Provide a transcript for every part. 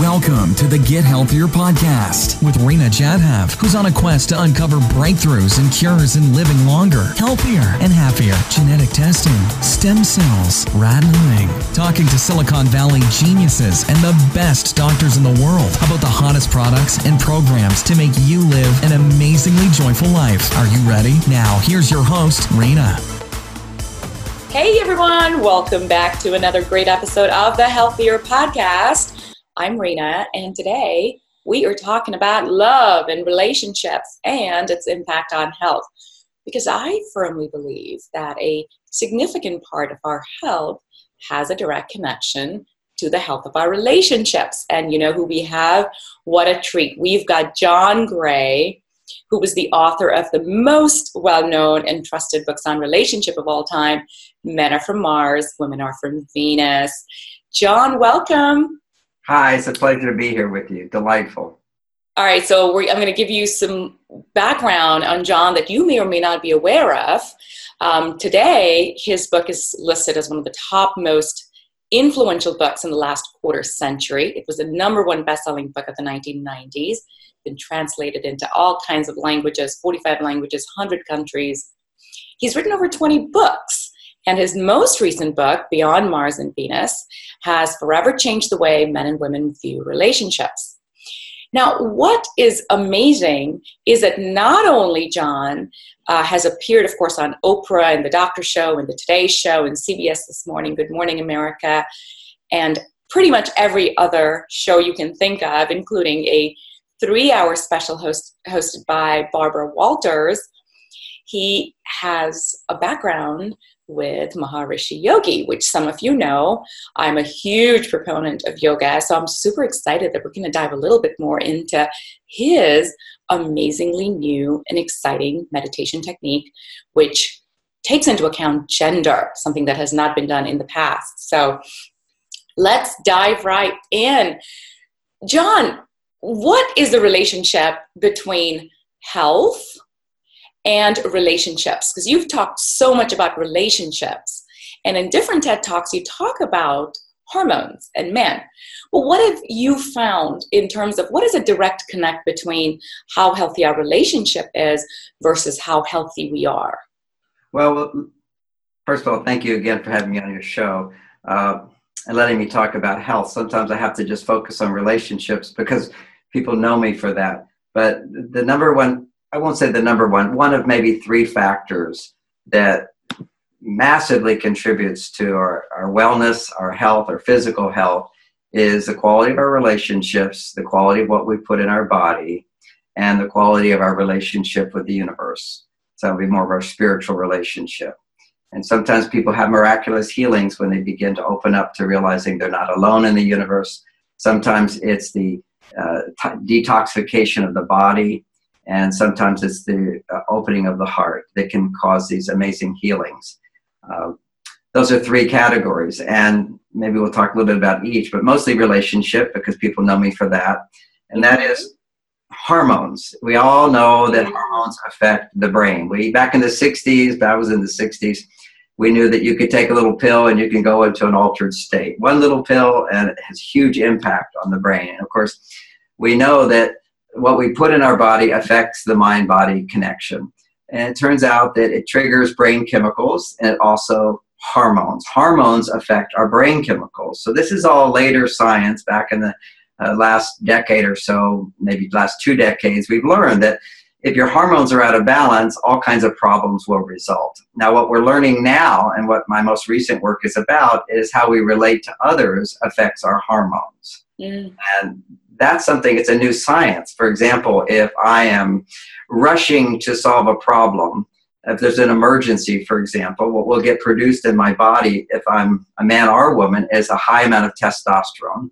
Welcome to the Get Healthier podcast with Rena Jadhav, who's on a quest to uncover breakthroughs and cures in living longer, healthier, and happier. Genetic testing, stem cells, rattling, talking to Silicon Valley geniuses and the best doctors in the world about the hottest products and programs to make you live an amazingly joyful life. Are you ready? Now, here's your host, Rena. Hey everyone, welcome back to another great episode of the Healthier Podcast. I'm Rena, and today we are talking about love and relationships and its impact on health. Because I firmly believe that a significant part of our health has a direct connection to the health of our relationships. And you know who we have? What a treat. We've got John Gray, who was the author of the most well known and trusted books on relationship of all time Men Are From Mars, Women Are From Venus. John, welcome. Hi, it's a pleasure to be here with you. Delightful. All right, so I'm going to give you some background on John that you may or may not be aware of. Um, today, his book is listed as one of the top most influential books in the last quarter century. It was the number one best-selling book of the 1990s. Been translated into all kinds of languages, 45 languages, 100 countries. He's written over 20 books. And his most recent book, Beyond Mars and Venus, has forever changed the way men and women view relationships. Now, what is amazing is that not only John uh, has appeared, of course, on Oprah and The Doctor Show and The Today Show and CBS This Morning, Good Morning America, and pretty much every other show you can think of, including a three hour special host, hosted by Barbara Walters. He has a background with Maharishi Yogi, which some of you know. I'm a huge proponent of yoga, so I'm super excited that we're going to dive a little bit more into his amazingly new and exciting meditation technique, which takes into account gender, something that has not been done in the past. So let's dive right in. John, what is the relationship between health? And relationships because you've talked so much about relationships. And in different ted talks you talk about hormones and men. Well what have you found in terms of what is a direct connect between how healthy our relationship is versus how healthy we are? Well first of all thank you again for having me on your show uh, and letting me talk about health. Sometimes i have to just focus on relationships because people know me for that. But the number one I won't say the number one, one of maybe three factors that massively contributes to our, our wellness, our health, our physical health is the quality of our relationships, the quality of what we put in our body, and the quality of our relationship with the universe. So it'll be more of our spiritual relationship. And sometimes people have miraculous healings when they begin to open up to realizing they're not alone in the universe. Sometimes it's the uh, t- detoxification of the body and sometimes it's the uh, opening of the heart that can cause these amazing healings. Uh, those are three categories, and maybe we'll talk a little bit about each, but mostly relationship because people know me for that, and that is hormones. We all know that hormones affect the brain. We back in the '60s, I was in the '60s. We knew that you could take a little pill and you can go into an altered state. One little pill and it has huge impact on the brain. And of course, we know that what we put in our body affects the mind body connection. And it turns out that it triggers brain chemicals and it also hormones. Hormones affect our brain chemicals. So this is all later science back in the uh, last decade or so, maybe last two decades, we've learned that if your hormones are out of balance, all kinds of problems will result. Now, what we're learning now, and what my most recent work is about, is how we relate to others affects our hormones. And that's something, it's a new science. For example, if I am rushing to solve a problem, if there's an emergency, for example, what will get produced in my body if I'm a man or a woman is a high amount of testosterone.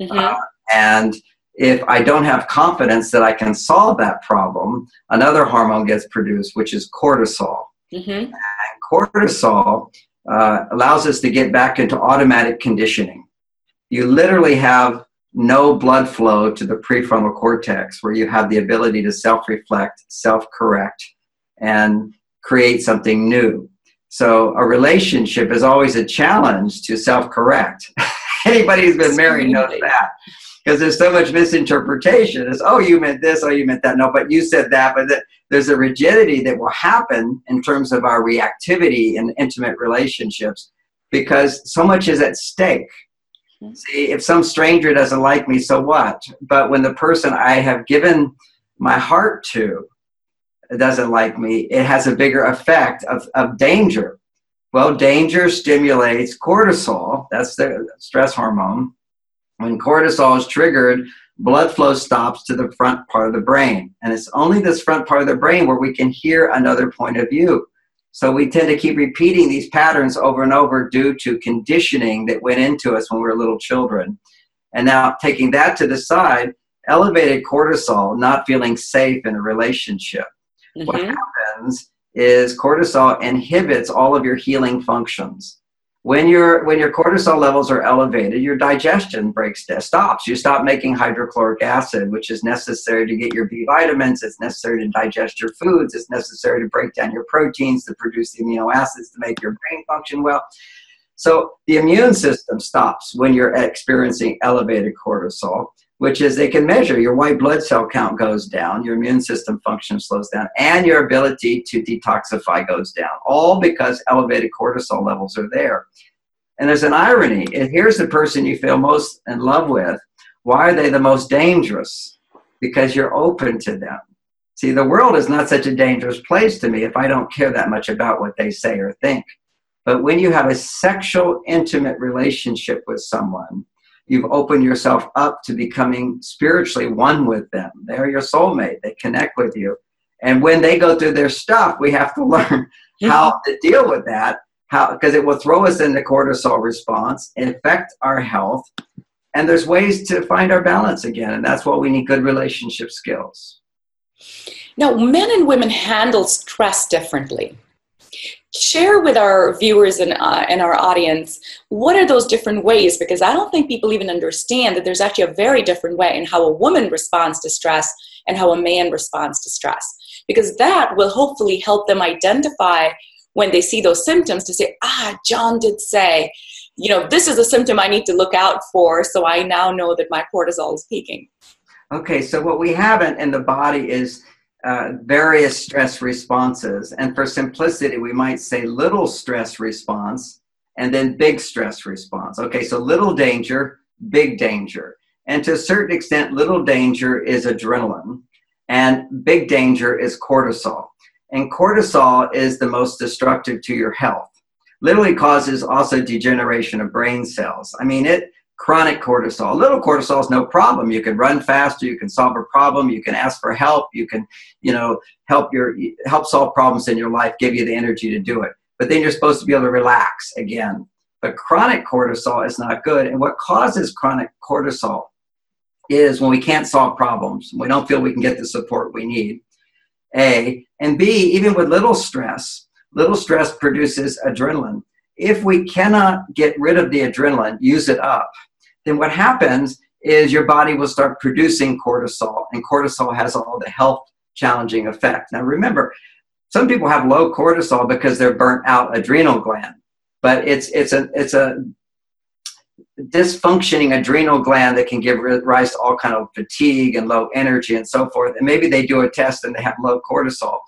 Mm-hmm. Uh, and if I don't have confidence that I can solve that problem, another hormone gets produced, which is cortisol. Mm-hmm. And cortisol uh, allows us to get back into automatic conditioning. You literally have no blood flow to the prefrontal cortex where you have the ability to self reflect, self correct, and create something new. So a relationship is always a challenge to self correct. Anybody who's been married knows that. because there's so much misinterpretation. It's, oh, you meant this, oh, you meant that. No, but you said that. But that, there's a rigidity that will happen in terms of our reactivity in intimate relationships because so much is at stake. Mm-hmm. See, if some stranger doesn't like me, so what? But when the person I have given my heart to doesn't like me, it has a bigger effect of, of danger. Well, danger stimulates cortisol, that's the stress hormone. When cortisol is triggered, blood flow stops to the front part of the brain. And it's only this front part of the brain where we can hear another point of view. So we tend to keep repeating these patterns over and over due to conditioning that went into us when we were little children. And now taking that to the side, elevated cortisol, not feeling safe in a relationship. Mm-hmm. What happens is cortisol inhibits all of your healing functions. When your when your cortisol levels are elevated, your digestion breaks stops. You stop making hydrochloric acid, which is necessary to get your B vitamins. It's necessary to digest your foods. It's necessary to break down your proteins to produce the amino acids to make your brain function well. So the immune system stops when you're experiencing elevated cortisol which is they can measure your white blood cell count goes down, your immune system function slows down, and your ability to detoxify goes down, all because elevated cortisol levels are there. And there's an irony. Here's the person you feel most in love with. Why are they the most dangerous? Because you're open to them. See, the world is not such a dangerous place to me if I don't care that much about what they say or think. But when you have a sexual, intimate relationship with someone, you've opened yourself up to becoming spiritually one with them. They're your soulmate, they connect with you. And when they go through their stuff, we have to learn how to deal with that, how because it will throw us into cortisol response, and affect our health. And there's ways to find our balance again, and that's why we need good relationship skills. Now, men and women handle stress differently share with our viewers and, uh, and our audience what are those different ways? Because i don't think people even understand that there's actually a very different way in how a woman responds to stress and how a man responds to stress. Because that will hopefully help them identify when they see those symptoms to say ah john did say you know this is a symptom i need to look out for so i now know that my cortisol is peaking. Okay so what we have in, in the body is uh, various stress responses. And for simplicity, we might say little stress response and then big stress response. Okay, so little danger, big danger. And to a certain extent, little danger is adrenaline, and big danger is cortisol. And cortisol is the most destructive to your health. Literally causes also degeneration of brain cells. I mean, it chronic cortisol. Little cortisol is no problem. You can run faster. You can solve a problem. You can ask for help. You can, you know, help your help solve problems in your life. Give you the energy to do it. But then you're supposed to be able to relax again. But chronic cortisol is not good. And what causes chronic cortisol is when we can't solve problems. We don't feel we can get the support we need. A and B. Even with little stress, little stress produces adrenaline if we cannot get rid of the adrenaline, use it up, then what happens is your body will start producing cortisol, and cortisol has all the health challenging effects. Now, remember, some people have low cortisol because they're burnt out adrenal gland, but it's it's a it's a dysfunctioning adrenal gland that can give rise to all kind of fatigue and low energy and so forth. And maybe they do a test and they have low cortisol,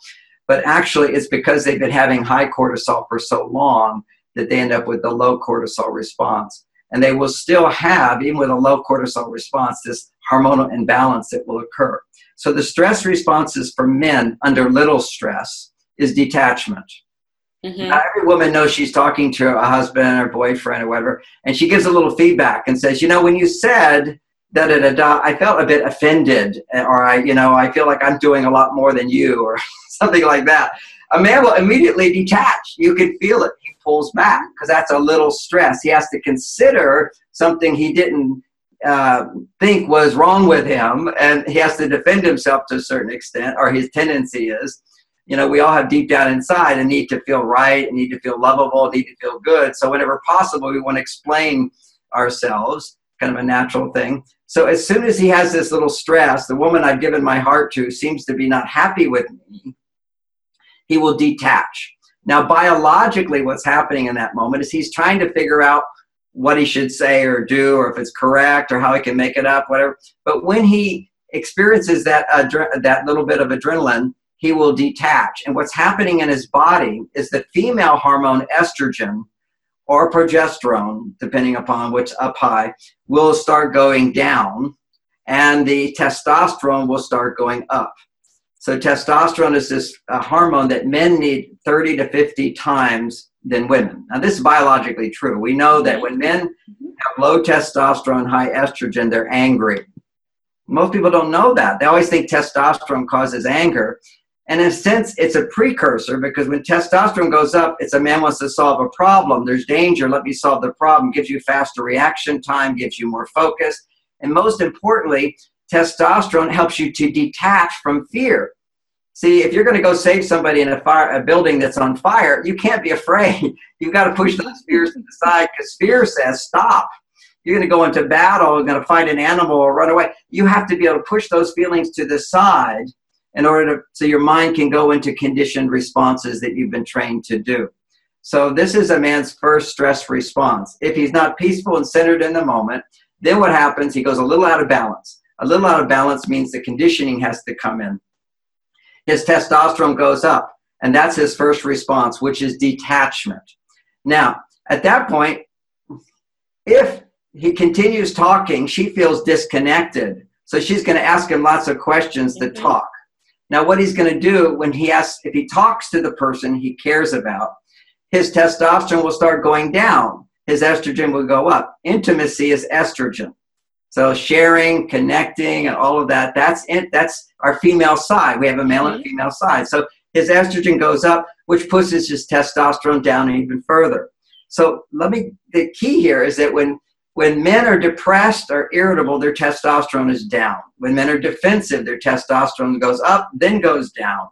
but actually it's because they've been having high cortisol for so long that they end up with the low cortisol response. And they will still have, even with a low cortisol response, this hormonal imbalance that will occur. So the stress responses for men under little stress is detachment. Mm-hmm. Not every woman knows she's talking to a husband or boyfriend or whatever, and she gives a little feedback and says, "You know, when you said da da da da, I felt a bit offended, or I, you know, I feel like I'm doing a lot more than you, or something like that." A man will immediately detach. You can feel it He pulls back because that's a little stress. He has to consider something he didn't uh, think was wrong with him, and he has to defend himself to a certain extent, or his tendency is. You know, we all have deep down inside a need to feel right, a need to feel lovable, a need to feel good. So, whenever possible, we want to explain ourselves, kind of a natural thing. So, as soon as he has this little stress, the woman I've given my heart to seems to be not happy with me, he will detach now, biologically, what's happening in that moment is he's trying to figure out what he should say or do, or if it's correct, or how he can make it up, whatever. But when he experiences that adre- that little bit of adrenaline, he will detach. And what's happening in his body is the female hormone estrogen or progesterone, depending upon which up high, will start going down, and the testosterone will start going up. So testosterone is this uh, hormone that men need 30 to 50 times than women. Now this is biologically true. We know that when men have low testosterone, high estrogen, they're angry. Most people don't know that. They always think testosterone causes anger. And in a sense, it's a precursor because when testosterone goes up, it's a man wants to solve a problem. There's danger. Let me solve the problem. Gives you faster reaction time, gives you more focus. And most importantly, testosterone helps you to detach from fear. See, if you're going to go save somebody in a fire, a building that's on fire, you can't be afraid. You've got to push those fears to the side because fear says stop. You're going to go into battle, you're going to fight an animal or run away. You have to be able to push those feelings to the side in order to, so your mind can go into conditioned responses that you've been trained to do. So this is a man's first stress response. If he's not peaceful and centered in the moment, then what happens? He goes a little out of balance. A little out of balance means the conditioning has to come in. His testosterone goes up, and that's his first response, which is detachment. Now, at that point, if he continues talking, she feels disconnected. So she's going to ask him lots of questions to mm-hmm. talk. Now, what he's going to do when he asks, if he talks to the person he cares about, his testosterone will start going down. His estrogen will go up. Intimacy is estrogen. So sharing, connecting, and all of that, that's it. That's our female side. We have a male and a mm-hmm. female side. So his estrogen goes up, which pushes his testosterone down even further. So let me, the key here is that when when men are depressed or irritable, their testosterone is down. When men are defensive, their testosterone goes up, then goes down.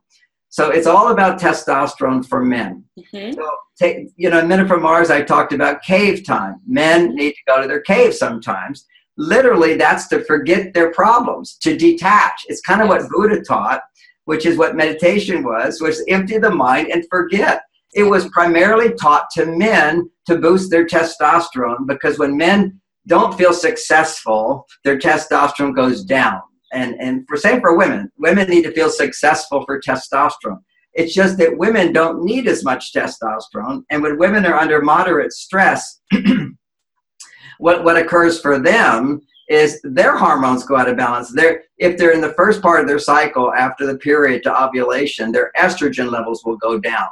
So it's all about testosterone for men. Mm-hmm. So take, you know, Men from Mars, I talked about cave time. Men need to go to their cave sometimes. Literally, that's to forget their problems, to detach. It's kind of what Buddha taught, which is what meditation was, was empty the mind and forget. It was primarily taught to men to boost their testosterone because when men don't feel successful, their testosterone goes down. And, and for same for women, women need to feel successful for testosterone. It's just that women don't need as much testosterone. And when women are under moderate stress, what, what occurs for them is their hormones go out of balance. They're, if they're in the first part of their cycle after the period to ovulation, their estrogen levels will go down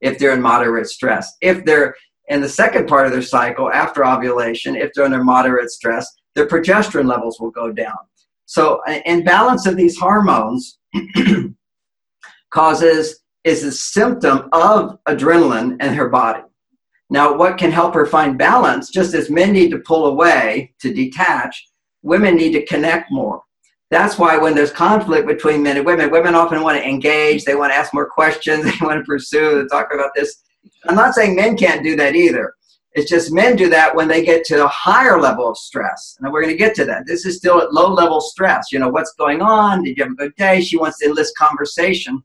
if they're in moderate stress. If they're in the second part of their cycle after ovulation, if they're under moderate stress, their progesterone levels will go down. So, imbalance of these hormones causes is a symptom of adrenaline in her body. Now, what can help her find balance, just as men need to pull away to detach, women need to connect more. That's why when there's conflict between men and women, women often want to engage, they want to ask more questions, they want to pursue, talk about this. I'm not saying men can't do that either. It's just men do that when they get to a higher level of stress. And we're going to get to that. This is still at low level stress. You know, what's going on? Did you have a good day? She wants to enlist conversation.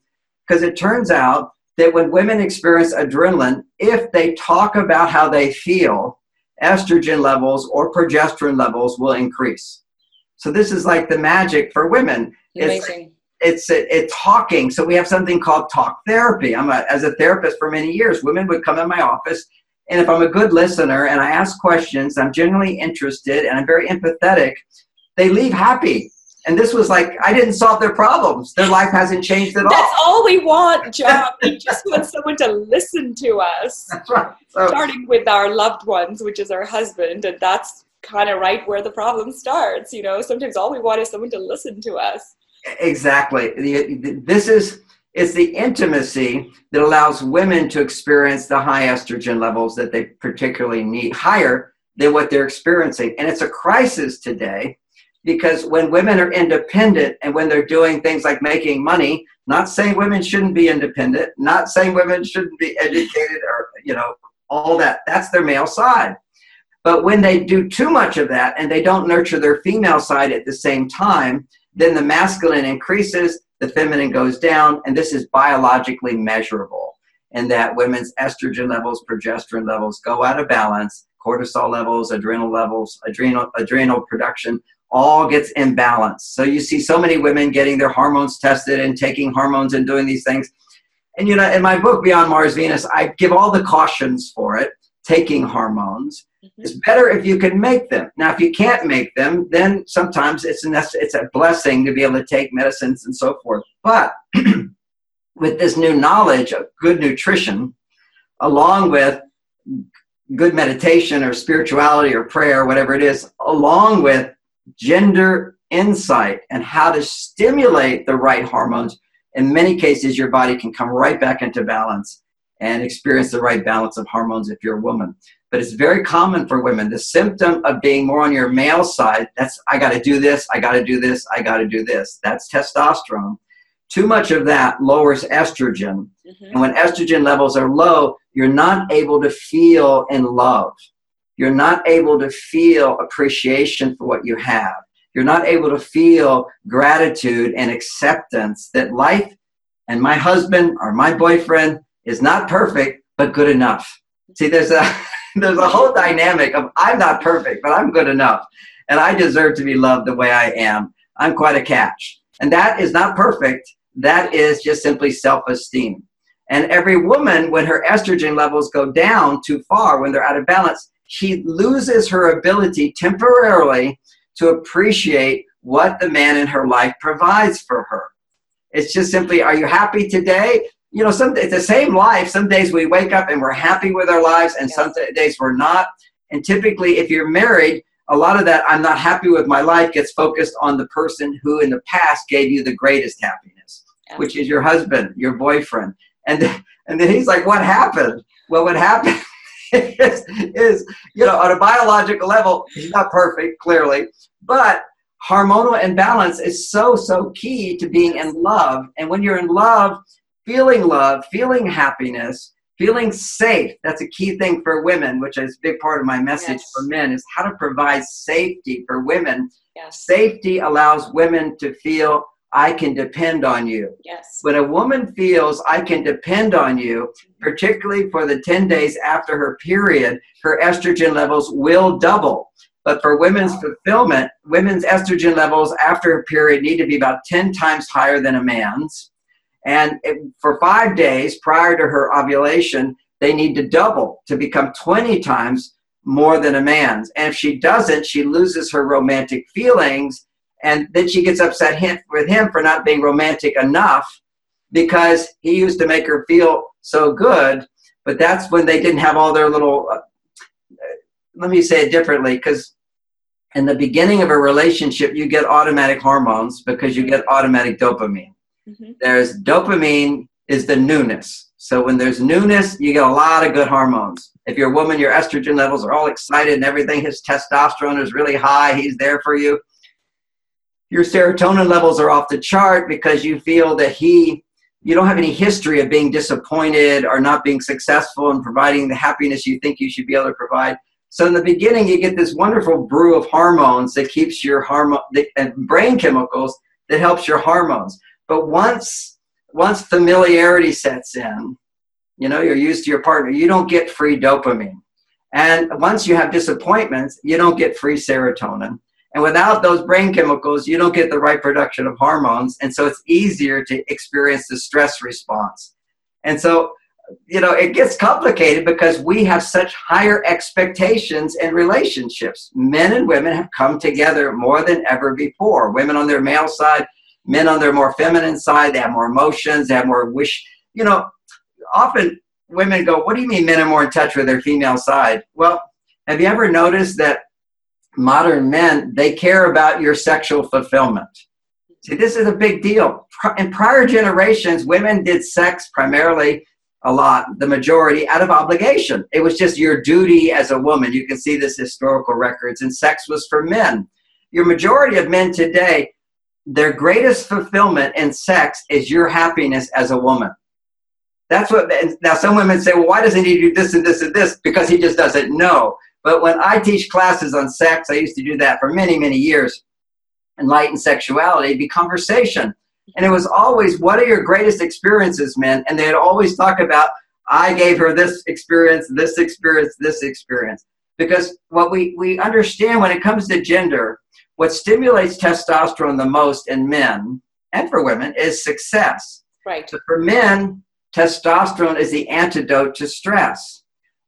Because it turns out that when women experience adrenaline, if they talk about how they feel, estrogen levels or progesterone levels will increase. So this is like the magic for women. Amazing. It's, it's it's talking. So we have something called talk therapy. I'm a, as a therapist for many years. Women would come in my office, and if I'm a good listener and I ask questions, I'm generally interested and I'm very empathetic. They leave happy. And this was like, I didn't solve their problems. Their life hasn't changed at all. That's all we want, John. we just want someone to listen to us. That's right. So, Starting with our loved ones, which is our husband. And that's kind of right where the problem starts. You know, sometimes all we want is someone to listen to us. Exactly. This is it's the intimacy that allows women to experience the high estrogen levels that they particularly need, higher than what they're experiencing. And it's a crisis today because when women are independent and when they're doing things like making money, not saying women shouldn't be independent, not saying women shouldn't be educated or, you know, all that. That's their male side. But when they do too much of that and they don't nurture their female side at the same time, then the masculine increases, the feminine goes down, and this is biologically measurable. And that women's estrogen levels, progesterone levels go out of balance, cortisol levels, adrenal levels, adrenal adrenal production all gets imbalanced. So you see so many women getting their hormones tested and taking hormones and doing these things. And you know, in my book Beyond Mars Venus, I give all the cautions for it, taking hormones. Mm-hmm. It's better if you can make them. Now, if you can't make them, then sometimes it's a, it's a blessing to be able to take medicines and so forth. But with this new knowledge of good nutrition, along with good meditation or spirituality or prayer, whatever it is, along with gender insight and how to stimulate the right hormones, in many cases, your body can come right back into balance and experience the right balance of hormones if you're a woman. But it's very common for women. The symptom of being more on your male side, that's I got to do this, I got to do this, I got to do this. That's testosterone. Too much of that lowers estrogen. Mm-hmm. And when estrogen levels are low, you're not able to feel in love. You're not able to feel appreciation for what you have. You're not able to feel gratitude and acceptance that life and my husband or my boyfriend is not perfect, but good enough. See, there's a there's a whole dynamic of I'm not perfect, but I'm good enough. And I deserve to be loved the way I am. I'm quite a catch. And that is not perfect. That is just simply self-esteem. And every woman, when her estrogen levels go down too far, when they're out of balance, she loses her ability temporarily to appreciate what the man in her life provides for her. It's just simply, are you happy today? You know, some it's the same life. Some days we wake up and we're happy with our lives, and yes. some days we're not. And typically, if you're married, a lot of that I'm not happy with my life gets focused on the person who in the past gave you the greatest happiness, yes. which is your husband, your boyfriend. And and then he's like, "What happened?" Well, what happened is, is, you know, on a biological level, he's not perfect, clearly, but hormonal imbalance is so, so key to being in love. And when you're in love, feeling love, feeling happiness, feeling safe, that's a key thing for women, which is a big part of my message yes. for men, is how to provide safety for women. Yes. Safety allows women to feel I can depend on you. Yes. When a woman feels I can depend on you, particularly for the 10 days after her period, her estrogen levels will double. But for women's fulfillment, women's estrogen levels after a period need to be about 10 times higher than a man's. And for five days prior to her ovulation, they need to double to become 20 times more than a man's. And if she doesn't, she loses her romantic feelings and then she gets upset him, with him for not being romantic enough because he used to make her feel so good. But that's when they didn't have all their little. Uh, let me say it differently because in the beginning of a relationship, you get automatic hormones because you get automatic dopamine. Mm-hmm. There's dopamine is the newness. So when there's newness, you get a lot of good hormones. If you're a woman, your estrogen levels are all excited and everything. His testosterone is really high. He's there for you your serotonin levels are off the chart because you feel that he you don't have any history of being disappointed or not being successful in providing the happiness you think you should be able to provide. So in the beginning you get this wonderful brew of hormones that keeps your hormone and brain chemicals that helps your hormones. But once once familiarity sets in you know you're used to your partner you don't get free dopamine. And once you have disappointments you don't get free serotonin and without those brain chemicals, you don't get the right production of hormones. And so it's easier to experience the stress response. And so, you know, it gets complicated because we have such higher expectations in relationships. Men and women have come together more than ever before. Women on their male side, men on their more feminine side, they have more emotions, they have more wish. You know, often women go, What do you mean men are more in touch with their female side? Well, have you ever noticed that modern men, they care about your sexual fulfillment. See, this is a big deal. In prior generations, women did sex primarily a lot, the majority, out of obligation. It was just your duty as a woman. You can see this historical records, and sex was for men. Your majority of men today, their greatest fulfillment in sex is your happiness as a woman. That's what, now some women say, well, why doesn't he do this and this and this? Because he just doesn't know. But when I teach classes on sex, I used to do that for many, many years. Enlightened sexuality, be conversation. And it was always, what are your greatest experiences, men? And they'd always talk about, I gave her this experience, this experience, this experience. Because what we, we understand when it comes to gender, what stimulates testosterone the most in men and for women is success. Right. So for men, testosterone is the antidote to stress.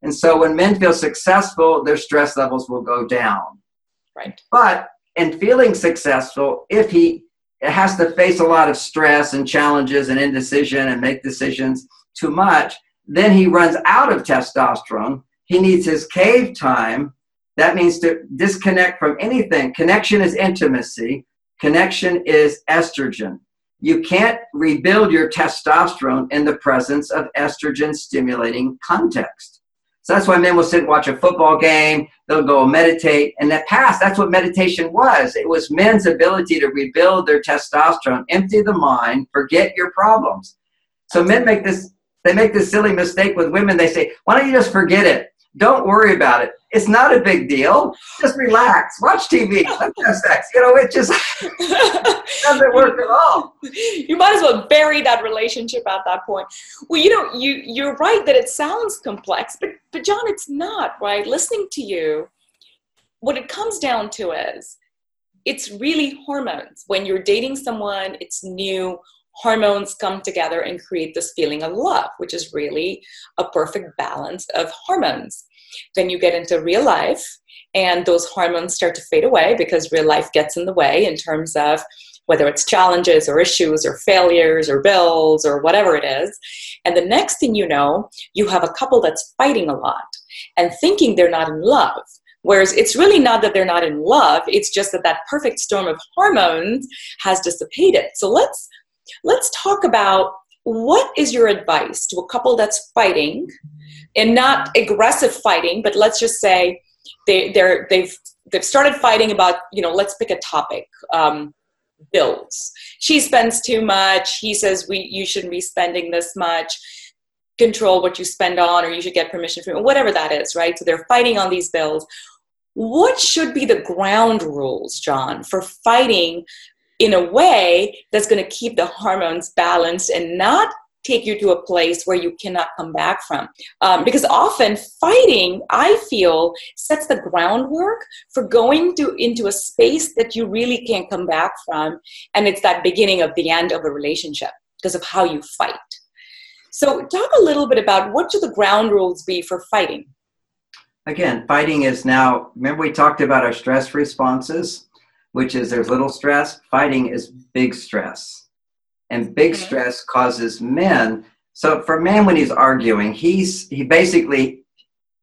And so when men feel successful, their stress levels will go down. Right. But in feeling successful, if he has to face a lot of stress and challenges and indecision and make decisions too much, then he runs out of testosterone. He needs his cave time. That means to disconnect from anything. Connection is intimacy, connection is estrogen. You can't rebuild your testosterone in the presence of estrogen stimulating context. So that's why men will sit and watch a football game, they'll go meditate. In the past, that's what meditation was. It was men's ability to rebuild their testosterone, empty the mind, forget your problems. So men make this they make this silly mistake with women. They say, why don't you just forget it? Don't worry about it. It's not a big deal. Just relax. Watch TV. Let's have sex. You know, it just doesn't work at all. You might as well bury that relationship at that point. Well, you know, you you're right that it sounds complex, but but John, it's not, right? Listening to you, what it comes down to is it's really hormones. When you're dating someone, it's new hormones come together and create this feeling of love, which is really a perfect balance of hormones. Then you get into real life, and those hormones start to fade away because real life gets in the way in terms of whether it's challenges or issues or failures or bills or whatever it is. And the next thing you know, you have a couple that's fighting a lot and thinking they're not in love. Whereas it's really not that they're not in love, it's just that that perfect storm of hormones has dissipated. So let's let's talk about what is your advice to a couple that's fighting and not aggressive fighting, but let's just say they, they're, they've, they've started fighting about, you know, let's pick a topic. Um, bills. She spends too much. He says we you shouldn't be spending this much. Control what you spend on, or you should get permission from whatever that is, right? So they're fighting on these bills. What should be the ground rules, John, for fighting in a way that's going to keep the hormones balanced and not take you to a place where you cannot come back from. Um, because often fighting, I feel, sets the groundwork for going to into a space that you really can't come back from, and it's that beginning of the end of a relationship because of how you fight. So, talk a little bit about what should the ground rules be for fighting. Again, fighting is now. Remember, we talked about our stress responses which is there's little stress. Fighting is big stress. And big okay. stress causes men. So for man, when he's arguing, he's he basically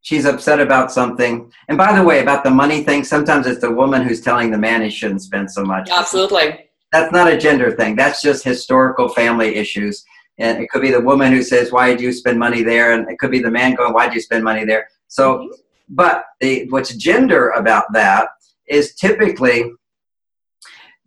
she's upset about something. And by the way, about the money thing, sometimes it's the woman who's telling the man he shouldn't spend so much. Absolutely. That's not a gender thing. That's just historical family issues. And it could be the woman who says, Why did you spend money there? And it could be the man going, Why did you spend money there? So, mm-hmm. but the, what's gender about that is typically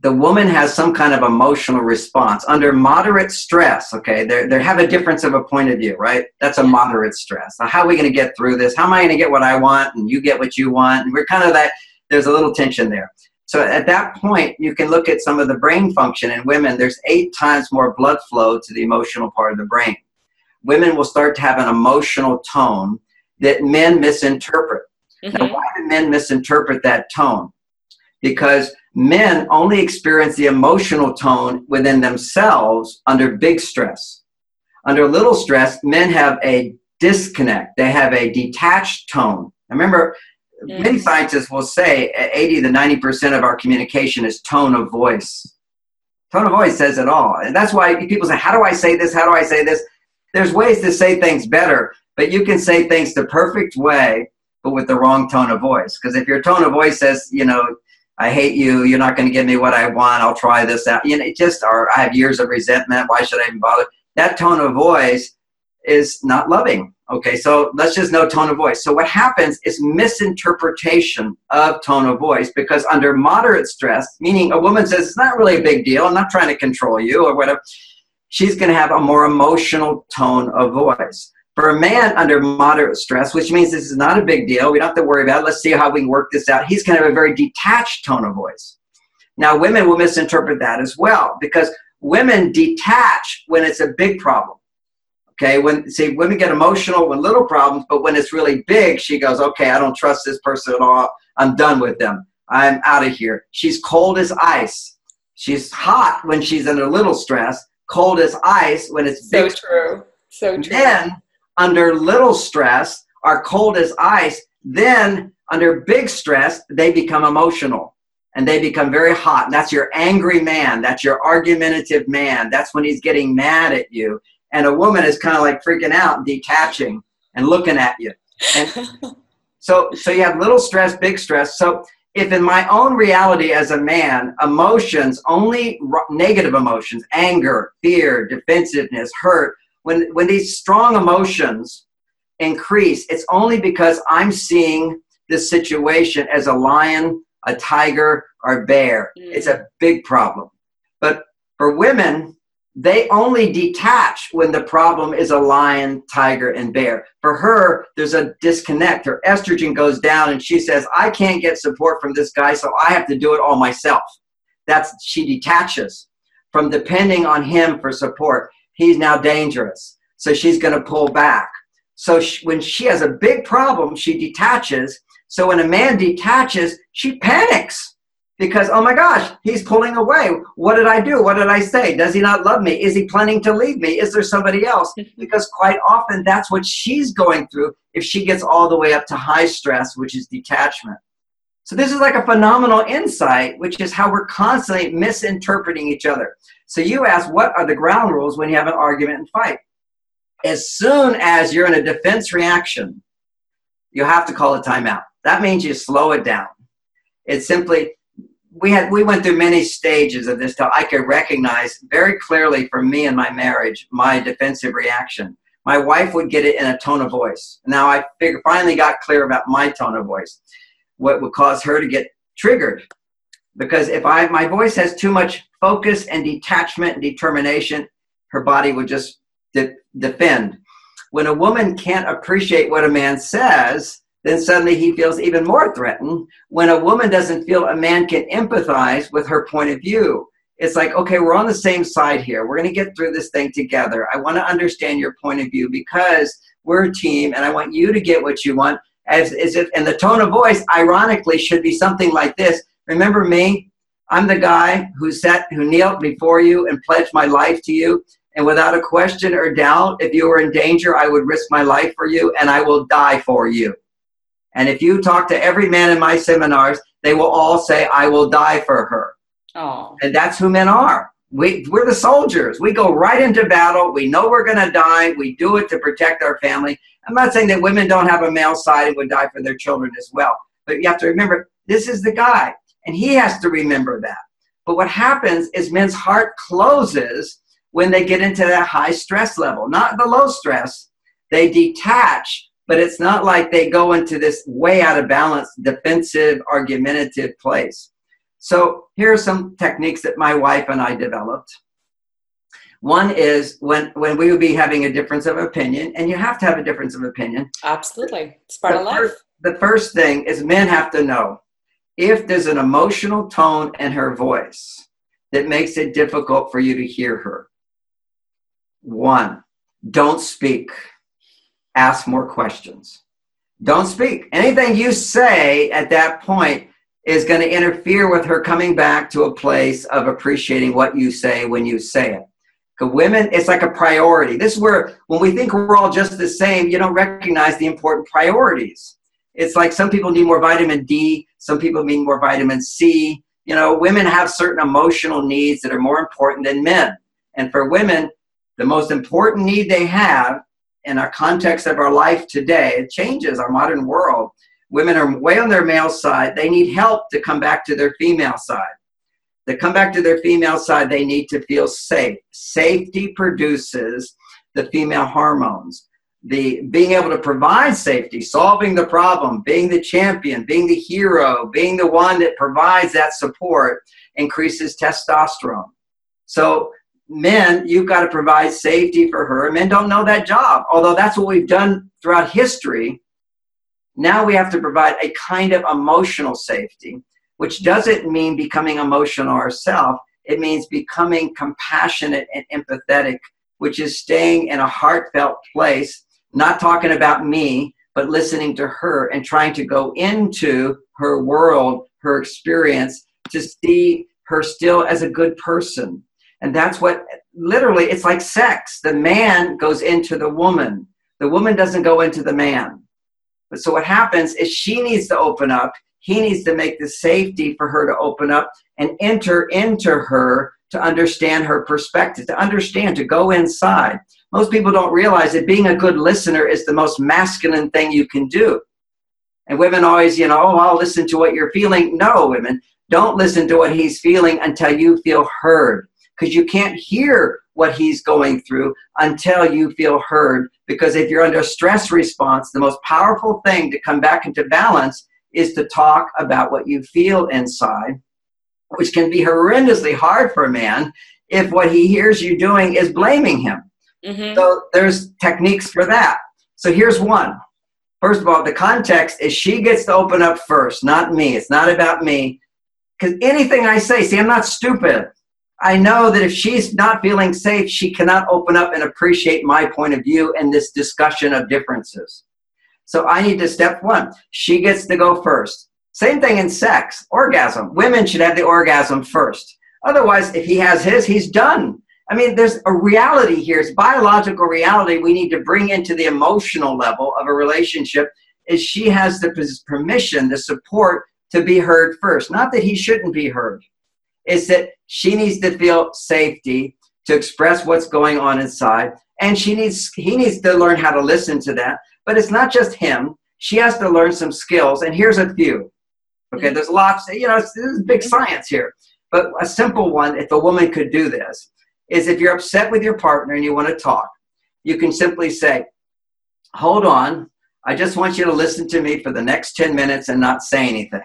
the woman has some kind of emotional response under moderate stress okay? They they have a difference of a point of view right? That's a moderate stress. Now, how are we going to get through this? How am i going to get what i want and you get what you want? And we're kind of that there's a little tension there. So at that point you can look at some of the brain function in women. There's eight times more blood flow to the emotional part of the brain. Women will start to have an emotional tone that men misinterpret. Mm-hmm. now why do men misinterpret that tone? Because men only experience the emotional tone within themselves under big stress. Under little stress, men have a disconnect, they have a detached tone. Remember mm. many scientists will say 80 to 90% of our communication is tone of voice. Tone of voice says it all. And that's why people say, How do I say this? How do I say this? There's ways to say things better, but you can say things the perfect way, but with the wrong tone of voice. Because if your tone of voice says, you know, I hate you. You're not going to give me what I want. I'll try this out. You know, just, or I have years of resentment. Why should I even bother? That tone of voice is not loving. Okay, so let's just know tone of voice. So what happens is misinterpretation of tone of voice because under moderate stress, meaning a woman says it's not really a big deal. I'm not trying to control you or whatever. She's going to have a more emotional tone of voice. For a man under moderate stress, which means this is not a big deal, we don't have to worry about it. Let's see how we can work this out. He's going to have a very detached tone of voice. Now, women will misinterpret that as well because women detach when it's a big problem. Okay, when see women get emotional when little problems, but when it's really big, she goes, "Okay, I don't trust this person at all. I'm done with them. I'm out of here." She's cold as ice. She's hot when she's under little stress, cold as ice when it's so big. true. So true. Men under little stress are cold as ice. Then under big stress, they become emotional and they become very hot. And that's your angry man. That's your argumentative man. That's when he's getting mad at you. And a woman is kind of like freaking out, detaching and looking at you. And so, so you have little stress, big stress. So if in my own reality as a man, emotions, only negative emotions, anger, fear, defensiveness, hurt, when, when these strong emotions increase, it's only because I'm seeing this situation as a lion, a tiger, or a bear. Mm. It's a big problem. But for women, they only detach when the problem is a lion, tiger, and bear. For her, there's a disconnect. Her estrogen goes down, and she says, I can't get support from this guy, so I have to do it all myself. That's she detaches from depending on him for support. He's now dangerous. So she's going to pull back. So she, when she has a big problem, she detaches. So when a man detaches, she panics because oh my gosh he's pulling away. What did i do? What did i say? Does he not love me? Is he planning to leave me? Is there somebody else? Because quite often that's what she's going through if she gets all the way up to high stress which is detachment so this is like a phenomenal insight which is how we're constantly misinterpreting each other. So you ask what are the ground rules when you have an argument and fight? As soon as you're in a defense reaction you have to call a timeout. That means you slow it down. It's simply we had we went through many stages of this till I could recognize very clearly for me in my marriage my defensive reaction. My wife would get it in a tone of voice. Now I figure, finally got clear about my tone of voice, what would cause her to get triggered. Because if I my voice has too much focus and detachment and determination, her body would just de- defend. When a woman can't appreciate what a man says, then suddenly he feels even more threatened when a woman doesn't feel a man can empathize with her point of view. It's like, okay, we're on the same side here. We're going to get through this thing together. I want to understand your point of view because we're a team and I want you to get what you want. As, as if, and the tone of voice, ironically, should be something like this. Remember me? I'm the guy who sat, who kneeled before you and pledged my life to you. And without a question or doubt, if you were in danger, I would risk my life for you and I will die for you. And if you talk to every man in my seminars, they will all say, I will die for her. Oh. And that's who men are. We, we're the soldiers. We go right into battle. We know we're going to die. We do it to protect our family. I'm not saying that women don't have a male side and would die for their children as well. But you have to remember, this is the guy. And he has to remember that. But what happens is men's heart closes when they get into that high stress level, not the low stress. They detach but it's not like they go into this way out of balance, defensive, argumentative place. So here are some techniques that my wife and I developed. One is when, when we would be having a difference of opinion, and you have to have a difference of opinion. Absolutely. It's part the of life. First, the first thing is men have to know if there's an emotional tone in her voice that makes it difficult for you to hear her. One, don't speak ask more questions. Don't speak. Anything you say at that point is going to interfere with her coming back to a place of appreciating what you say when you say it. Because women, it's like a priority. This is where, when we think we're all just the same, you don't recognize the important priorities. It's like some people need more vitamin D, some people need more vitamin C. You know, women have certain emotional needs that are more important than men. And for women, the most important need they have in our context of our life today, it changes our modern world. Women are way on their male side. They need help to come back to their female side. To come back to their female side, they need to feel safe. Safety produces the female hormones. The being able to provide safety, solving the problem, being the champion, being the hero, being the one that provides that support increases testosterone. So men, you've got to provide safety for her. Men don't know that job, although that's what we've done throughout history. Now we have to provide a kind of emotional safety, which doesn't mean becoming emotional ourselves. It means becoming compassionate and empathetic which is staying in a heartfelt place, not talking about me, but listening to her and trying to go into her world, her experience, to see her still as a good person. And that's what literally it's like sex. The man goes into the woman, the woman doesn't go into the man. But so what happens is she needs to open up. He needs to make the safety for her to open up and enter into her to understand her perspective, to understand, to go inside. Most people don't realize that being a good listener is the most masculine thing you can do. And women always, you know, oh, I'll listen to what you're feeling. No, women, don't listen to what he's feeling until you feel heard. Because you can't hear what he's going through until you feel heard. Because if you're under stress response, the most powerful thing to come back into balance is to talk about what you feel inside, which can be horrendously hard for a man if what he hears you doing is blaming him. Mm-hmm. So there's techniques for that. So here's one. First of all, the context is she gets to open up first, not me. It's not about me. Because anything I say, see, I'm not stupid. I know that if she's not feeling safe, she cannot open up and appreciate my point of view in this discussion of differences. So I need to step one. She gets to go first. Same thing in sex, orgasm. Women should have the orgasm first. Otherwise, if he has his, he's done. I mean, there's a reality here. It's biological reality we need to bring into the emotional level of a relationship is she has the permission, the support to be heard first. Not that he shouldn't be heard. It's that she needs to feel safety to express what's going on inside. And she needs he needs to learn how to listen to that. But it's not just him. She has to learn some skills. And here's a few. Okay, there's lots, you know, this is big mm-hmm. science here. But a simple one, if a woman could do this, is if you're upset with your partner and you want to talk, you can simply say, Hold on, I just want you to listen to me for the next 10 minutes and not say anything.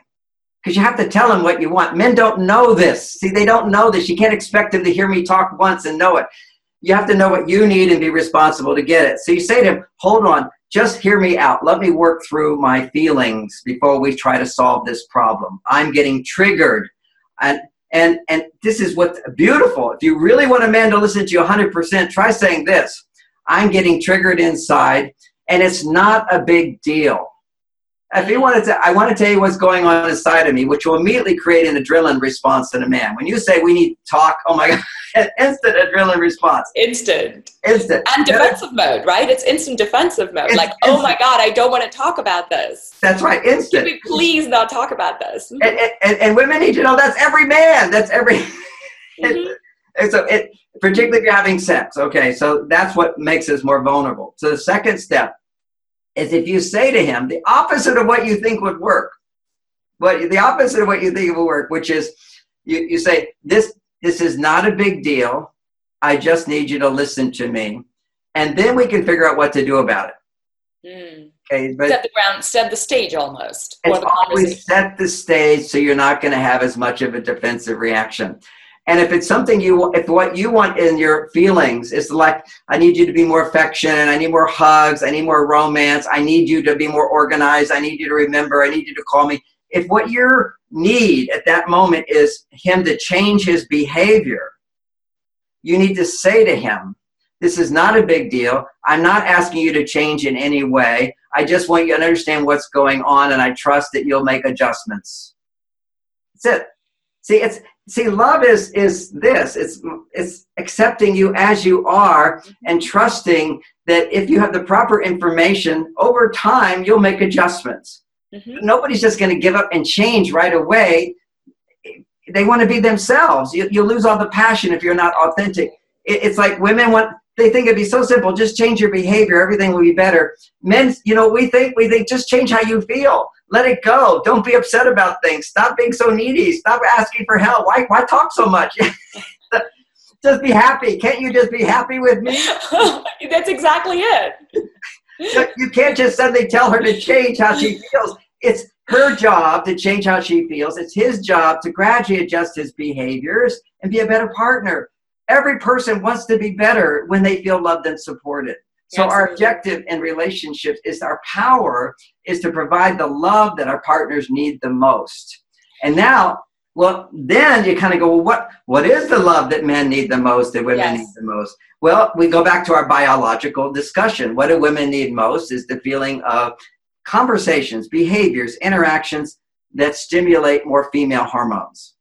Because you have to tell them what you want. Men don't know this. See, they don't know this. You can't expect them to hear me talk once and know it. You have to know what you need and be responsible to get it. So you say to him, Hold on, just hear me out. Let me work through my feelings before we try to solve this problem. I'm getting triggered. And and and this is what's beautiful. If you really want a man to listen to you 100%, try saying this. I'm getting triggered inside and it's not a big deal. If you wanted to, I want to tell you what's going on inside of me, which will immediately create an adrenaline response in a man. When you say we need to talk, oh my God, instant adrenaline response. Instant. Instant. And defensive yeah. mode, right? It's instant defensive mode. It's like, instant. oh my God, I don't want to talk about this. That's right. Instant. Can we please not talk about this? And, and, and women need to know that's every man. That's every. Mm-hmm. and so it, particularly if you're having sex. Okay, so that's what makes us more vulnerable. So the second step is if you say to him the opposite of what you think would work, but the opposite of what you think will work, which is you, you say, this, this is not a big deal. I just need you to listen to me. And then we can figure out what to do about it. Mm. Okay, but set the ground, set the stage almost. It's always set the stage so you're not going to have as much of a defensive reaction. And if it's something you, if what you want in your feelings is like, I need you to be more affectionate, I need more hugs, I need more romance, I need you to be more organized, I need you to remember, I need you to call me. If what your need at that moment is him to change his behavior, you need to say to him, This is not a big deal. I'm not asking you to change in any way. I just want you to understand what's going on, and I trust that you'll make adjustments. That's it. See, it's see love is is this. It's it's accepting you as you are and trusting that if you have the proper information over time you'll make adjustments. Mm-hmm. nobody's just going to give up and change right away. They want to be themselves. You, you lose all the passion if you're not authentic. It, it's like women want they think it'd be so simple just change your behavior everything will be better. Men you know we think we think just change how you feel let it go. Don't be upset about things. Stop being so needy. Stop asking for help. Why, why talk so much? just be happy. Can't you just be happy with me? That's exactly it. you can't just suddenly tell her to change how she feels. It's her job to change how she feels. It's his job to gradually adjust his behaviors and be a better partner. Every person wants to be better when they feel loved and supported. So Absolutely. our objective in relationships is our power is to provide the love that our partners need the most. And now Well, then you kind of go, well, what, what is the love that men need the most that women yes. need the most? Well, we go back to our biological discussion. What do women need most is the feeling of conversations, behaviors, interactions that stimulate more female hormones.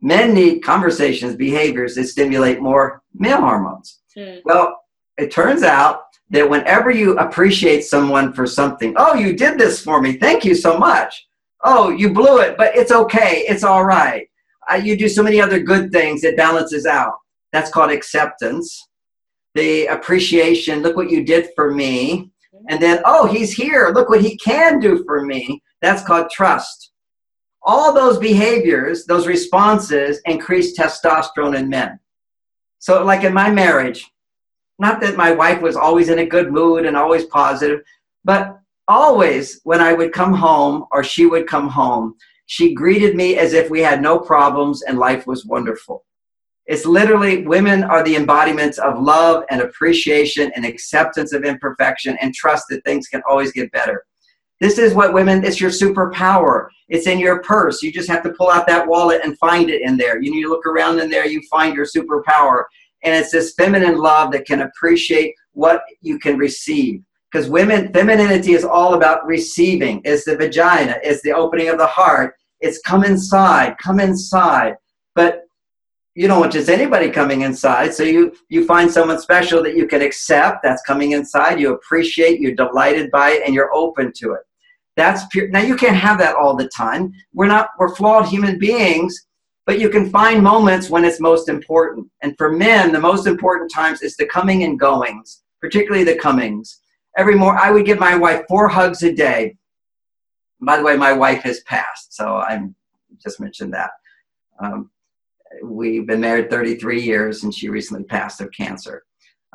Men need conversations, behaviors that stimulate more male hormones. Mm. Well, it turns out that whenever you appreciate someone for something, oh, you did this for me, thank you so much. Oh, you blew it, but it's okay, it's all right. Uh, you do so many other good things, it balances out. That's called acceptance. The appreciation, look what you did for me. And then, oh, he's here, look what he can do for me. That's called trust. All those behaviors, those responses increase testosterone in men. So, like in my marriage, not that my wife was always in a good mood and always positive, but always when I would come home or she would come home, she greeted me as if we had no problems and life was wonderful. It's literally women are the embodiments of love and appreciation and acceptance of imperfection and trust that things can always get better. This is what women, it's your superpower. It's in your purse. You just have to pull out that wallet and find it in there. You need to look around in there, you find your superpower. And it's this feminine love that can appreciate what you can receive. Because women, femininity is all about receiving. It's the vagina, it's the opening of the heart. It's come inside, come inside. But you don't want just anybody coming inside. So you you find someone special that you can accept. That's coming inside. You appreciate. You're delighted by it, and you're open to it. That's pure. Now you can't have that all the time. We're not. We're flawed human beings, but you can find moments when it's most important. And for men, the most important times is the coming and goings, particularly the comings. Every more, I would give my wife four hugs a day. By the way, my wife has passed, so I'm just mentioned that. Um, we've been married 33 years, and she recently passed of cancer.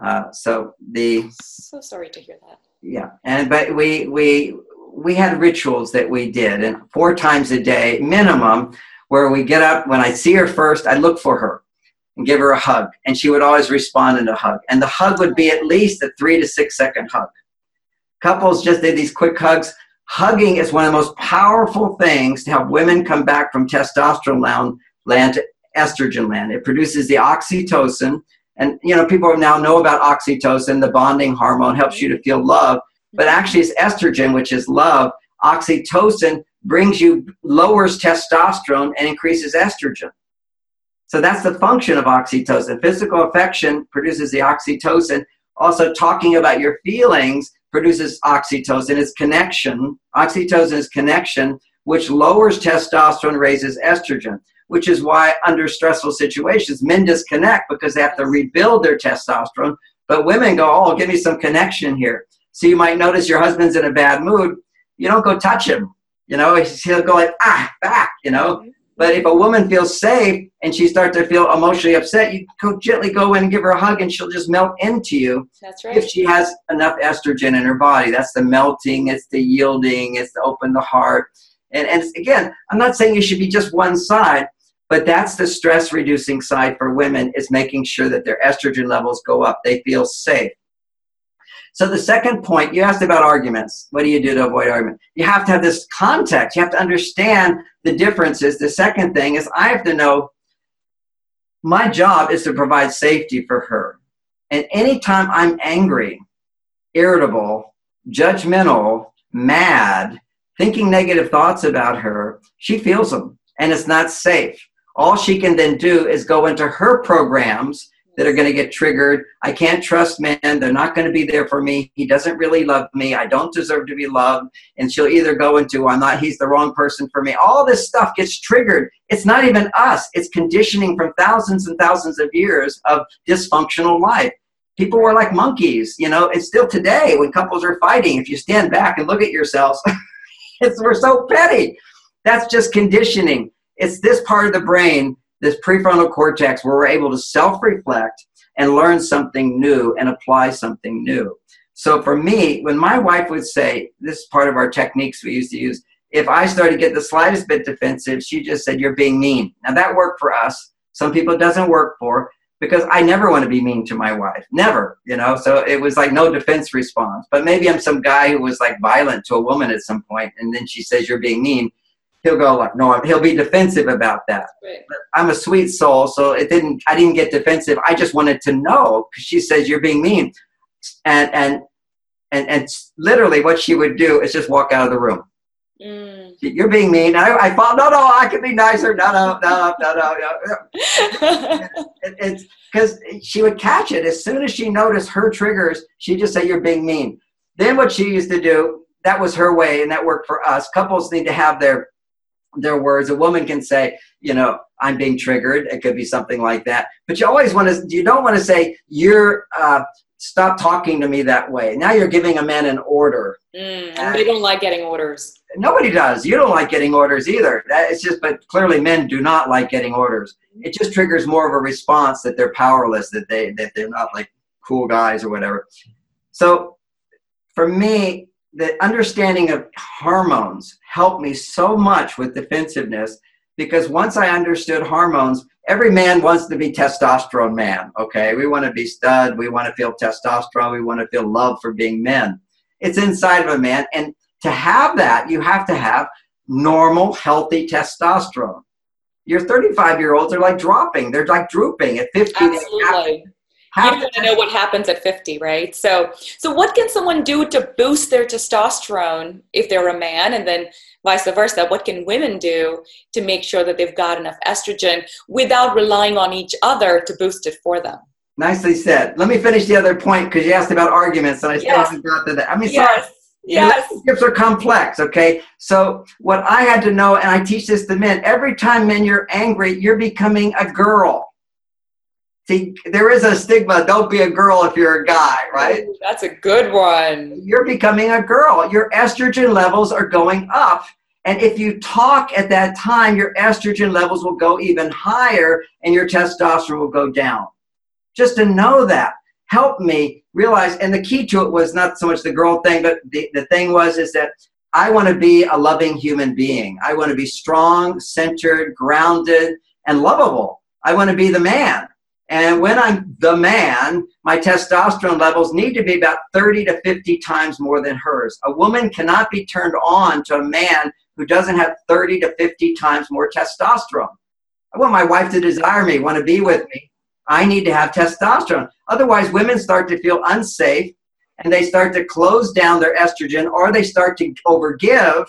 Uh, so the so sorry to hear that. Yeah, and but we we we had rituals that we did, and four times a day minimum, where we get up when I see her first, I look for her and give her a hug, and she would always respond in a hug, and the hug would be at least a three to six second hug. Couples just did these quick hugs. Hugging is one of the most powerful things to help women come back from testosterone land to estrogen land. It produces the oxytocin. And, you know, people now know about oxytocin, the bonding hormone, helps you to feel love. But actually, it's estrogen, which is love. Oxytocin brings you, lowers testosterone and increases estrogen. So that's the function of oxytocin. Physical affection produces the oxytocin. Also, talking about your feelings produces oxytocin. It's connection. Oxytocin is connection, which lowers testosterone, raises estrogen which is why under stressful situations, men disconnect because they have to rebuild their testosterone. But women go, oh, give me some connection here. So you might notice your husband's in a bad mood. You don't go touch him. You know, he'll go like, ah, back, you know. But if a woman feels safe and she starts to feel emotionally upset, you go gently go in and give her a hug and she'll just melt into you. That's right. If she has enough estrogen in her body. That's the melting, it's the yielding, it's the open the heart. And, and again, I'm not saying you should be just one side, but that's the stress reducing side for women is making sure that their estrogen levels go up. They feel safe. So the second point, you asked about arguments. What do you do to avoid argument? You have to have this context. You have to understand the differences. The second thing is I have to know my job is to provide safety for her. And anytime I'm angry, irritable, judgmental, mad, thinking negative thoughts about her, she feels them and it's not safe all she can then do is go into her programs that are going to get triggered. I can't trust men. They're not going to be there for me. He doesn't really love me. I don't deserve to be loved. And she'll either go into, I'm not, he's the wrong person for me. All this stuff gets triggered. It's not even us, it's conditioning from thousands and thousands of years of dysfunctional life. People were like monkeys, you know, and still today when couples are fighting, if you stand back and look at yourselves, it's, we're so petty. That's just conditioning it's this part of the brain, this prefrontal cortex, where we're able to self reflect and learn something new and apply something new. So for me, when my wife would say, this is part of our techniques we used to use, if I started to get the slightest bit defensive, she just said, You're being mean. Now that worked for us. Some people it doesn't work for because I never want to be mean to my wife. Never, you know. So it was like no defense response. But maybe I'm some guy who was like violent to a woman at some point, and then she says, You're being mean he'll go like, no, he'll be defensive about that. Right. I'm a sweet soul, so it didn't. I didn't get defensive. I just wanted to know because she says you're being mean, and and and and literally what she would do is just walk out of the room. Mm. You're being mean. I, I thought, no, no, I can be nicer. No, no, no, no, no. no. it, it's because she would catch it as soon as she noticed her triggers. She'd just say, "You're being mean." Then what she used to do, that was her way, and that worked for us. Couples need to have their their words. A woman can say, you know, I'm being triggered. It could be something like that. But you always want to, you don't want to say, you're, uh, stop talking to me that way. Now you're giving a man an order. Mm, and they don't like getting orders. Nobody does. You don't like getting orders either. That, it's just, but clearly men do not like getting orders. It just triggers more of a response that they're powerless, that they, that they're not like cool guys or whatever. So for me, the understanding of hormones helped me so much with defensiveness because once I understood hormones, every man wants to be testosterone man. Okay, we want to be stud, we want to feel testosterone, we want to feel love for being men. It's inside of a man, and to have that, you have to have normal, healthy testosterone. Your 35 year olds are like dropping, they're like drooping at 50. Absolutely you want to know what happens at 50 right so so what can someone do to boost their testosterone if they're a man and then vice versa what can women do to make sure that they've got enough estrogen without relying on each other to boost it for them nicely said let me finish the other point because you asked about arguments and i still yes. haven't got to that i mean yes. sorry Yes. Relationships are complex, okay? So, what I had to know, and I teach this to men every time men you're angry, you're becoming a girl. See, there is a stigma. Don't be a girl if you're a guy, right? Ooh, that's a good one. You're becoming a girl. Your estrogen levels are going up. And if you talk at that time, your estrogen levels will go even higher and your testosterone will go down. Just to know that helped me realize, and the key to it was not so much the girl thing, but the, the thing was is that I want to be a loving human being. I want to be strong, centered, grounded, and lovable. I want to be the man. And when I'm the man, my testosterone levels need to be about 30 to 50 times more than hers. A woman cannot be turned on to a man who doesn't have 30 to 50 times more testosterone. I want my wife to desire me, want to be with me. I need to have testosterone. Otherwise, women start to feel unsafe and they start to close down their estrogen or they start to overgive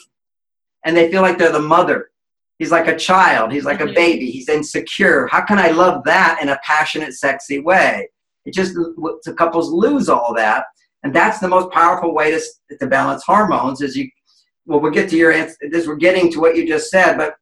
and they feel like they're the mother He's like a child. He's like a mm-hmm. baby. He's insecure. How can I love that in a passionate, sexy way? It just the couples lose all that, and that's the most powerful way to to balance hormones. Is you well, we'll get to your answer. This we're getting to what you just said, but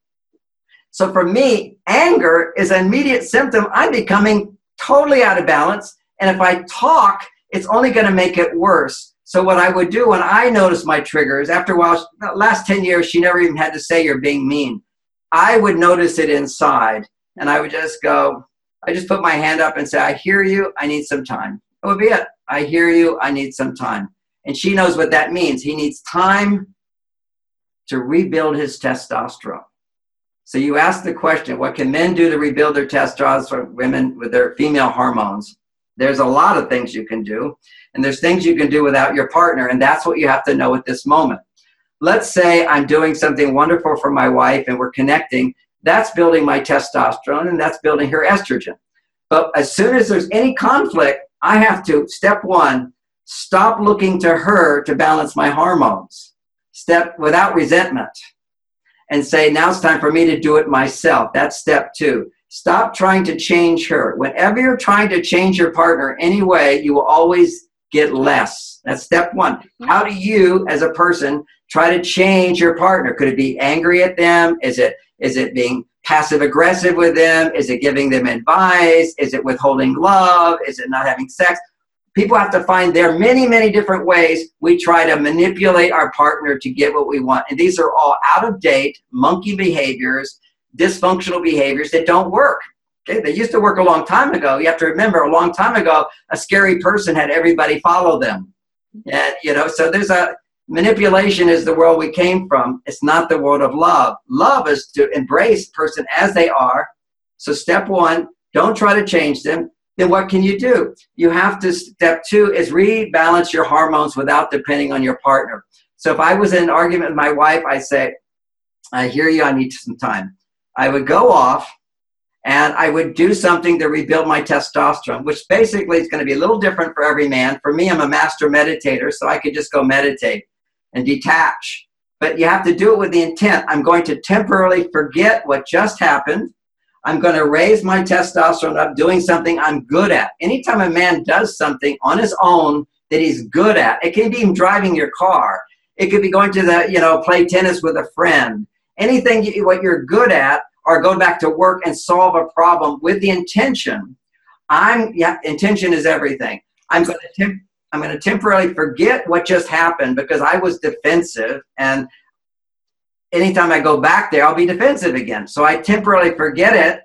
so for me, anger is an immediate symptom. I'm becoming totally out of balance, and if I talk, it's only going to make it worse. So what I would do when I notice my triggers, after a while, last 10 years, she never even had to say you're being mean. I would notice it inside and I would just go, I just put my hand up and say, I hear you, I need some time. That would be it. I hear you, I need some time. And she knows what that means. He needs time to rebuild his testosterone. So you ask the question, what can men do to rebuild their testosterone, women with their female hormones? There's a lot of things you can do. And there's things you can do without your partner. And that's what you have to know at this moment let's say I'm doing something wonderful for my wife and we're connecting, that's building my testosterone and that's building her estrogen. But as soon as there's any conflict, I have to, step one, stop looking to her to balance my hormones. Step without resentment and say, now it's time for me to do it myself. That's step two. Stop trying to change her. Whenever you're trying to change your partner anyway, you will always get less. That's step one. How do you, as a person, try to change your partner? Could it be angry at them? Is it is it being passive aggressive with them? Is it giving them advice? Is it withholding love? Is it not having sex? People have to find there are many, many different ways we try to manipulate our partner to get what we want. And these are all out of date, monkey behaviors, dysfunctional behaviors that don't work. Okay, they used to work a long time ago. You have to remember, a long time ago, a scary person had everybody follow them, mm-hmm. and you know. So there's a manipulation is the world we came from. It's not the world of love. Love is to embrace person as they are. So step one, don't try to change them. Then what can you do? You have to, step two is rebalance your hormones without depending on your partner. So if I was in an argument with my wife, I say, I hear you, I need some time. I would go off and I would do something to rebuild my testosterone, which basically is going to be a little different for every man. For me, I'm a master meditator, so I could just go meditate and detach. But you have to do it with the intent. I'm going to temporarily forget what just happened. I'm going to raise my testosterone up doing something I'm good at. Anytime a man does something on his own that he's good at, it can be even driving your car. It could be going to the, you know, play tennis with a friend. Anything you, what you're good at, or go back to work and solve a problem with the intention. I'm yeah, intention is everything. I'm going to I'm going to temporarily forget what just happened because I was defensive and anytime I go back there I'll be defensive again. So I temporarily forget it,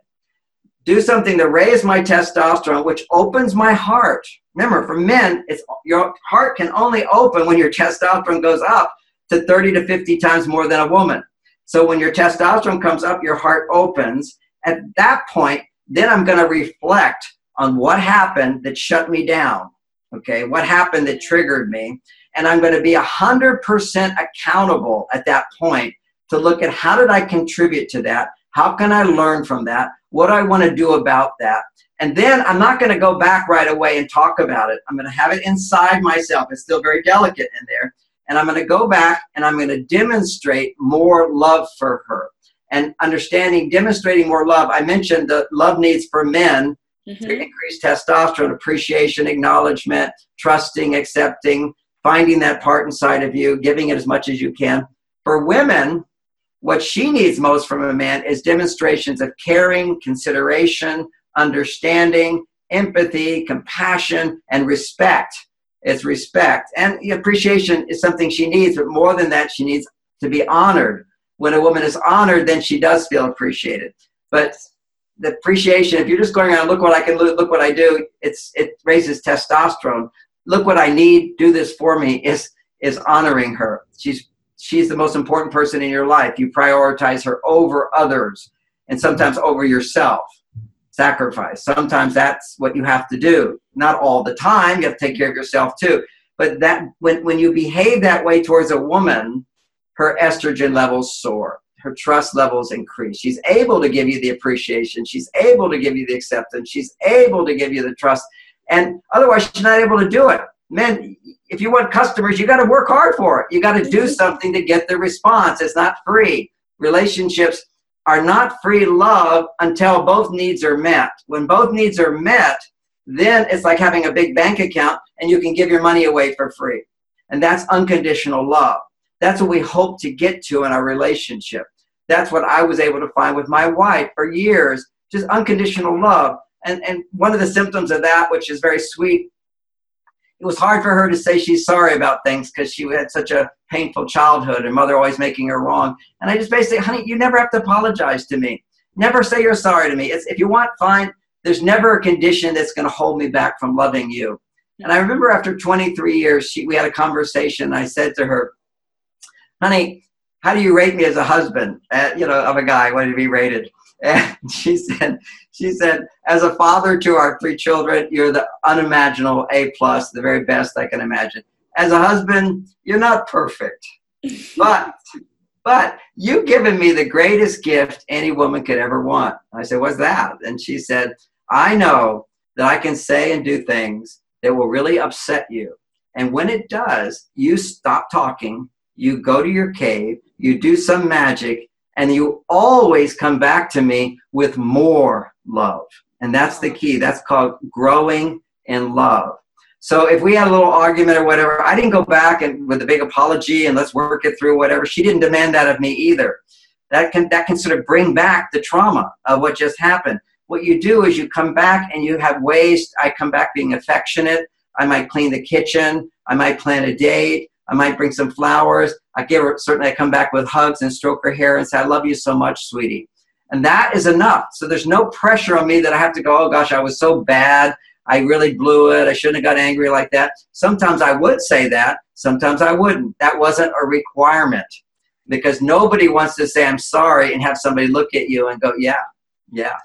do something to raise my testosterone which opens my heart Remember, for men, it's your heart can only open when your testosterone goes up to 30 to 50 times more than a woman. So when your testosterone comes up, your heart opens. At that point, then I'm going to reflect on what happened that shut me down. Okay, what happened that triggered me? And I'm going to be 100% accountable at that point to look at how did I contribute to that? How can I learn from that? What do I want to do about that? And then I'm not going to go back right away and talk about it. I'm going to have it inside myself. It's still very delicate in there. And I'm going to go back and I'm going to demonstrate more love for her. And understanding, demonstrating more love. I mentioned the love needs for men mm-hmm. to increase testosterone, appreciation, acknowledgement, trusting, accepting, finding that part inside of you, giving it as much as you can. For women, what she needs most from a man is demonstrations of caring, consideration, understanding, empathy, compassion, and respect. It's respect. And appreciation is something she needs, but more than that, she needs to be honored. When a woman is honored, then she does feel appreciated. But the appreciation, if you're just going around, look what I can do, look what I do, it's it raises testosterone. Look what I need, do this for me, is is honoring her. She's she's the most important person in your life. You prioritize her over others and sometimes over yourself sacrifice. Sometimes that's what you have to do. Not all the time. You have to take care of yourself too. But that when, when you behave that way towards a woman, her estrogen levels soar. Her trust levels increase. She's able to give you the appreciation. She's able to give you the acceptance. She's able to give you the trust. And otherwise, she's not able to do it. Men, if you want customers, you got to work hard for it. You got to do mm-hmm. something to get the response. It's not free. Relationships are not free love until both needs are met. When both needs are met, then it's like having a big bank account and you can give your money away for free. And that's unconditional love. That's what we hope to get to in our relationship. That's what I was able to find with my wife for years, just unconditional love. And, and one of the symptoms of that, which is very sweet, it was hard for her to say she's sorry about things because she had such a painful childhood and mother always making her wrong. And I just basically, honey, you never have to apologize to me. Never say you're sorry to me. It's, if you want, fine. There's never a condition that's going to hold me back from loving you. And I remember after 23 years, she, we had a conversation. I said to her, honey, how do you rate me as a husband? Uh, you know, of a guy, what to be rated? And she said, she said, as a father to our three children, you're the unimaginable A plus, the very best I can imagine. As a husband, you're not perfect, but but you've given me the greatest gift any woman could ever want. I said, what's that? And she said, I know that I can say and do things that will really upset you. And when it does, you stop talking, you go to your cave, you do some magic, and you always come back to me with more love. And that's the key. That's called growing in love. So if we had a little argument or whatever, I didn't go back and with a big apology and let's work it through whatever. She didn't demand that of me either. That can that can sort of bring back the trauma of what just happened. What you do is you come back and you have ways. I come back being affectionate. I might clean the kitchen. I might plan a date. I might bring some flowers. I give her, certainly I come back with hugs and stroke her hair and say, I love you so much, sweetie. And that is enough. So there's no pressure on me that I have to go, oh gosh, I was so bad. I really blew it. I shouldn't have got angry like that. Sometimes I would say that. Sometimes I wouldn't. That wasn't a requirement because nobody wants to say, I'm sorry and have somebody look at you and go, yeah, yeah.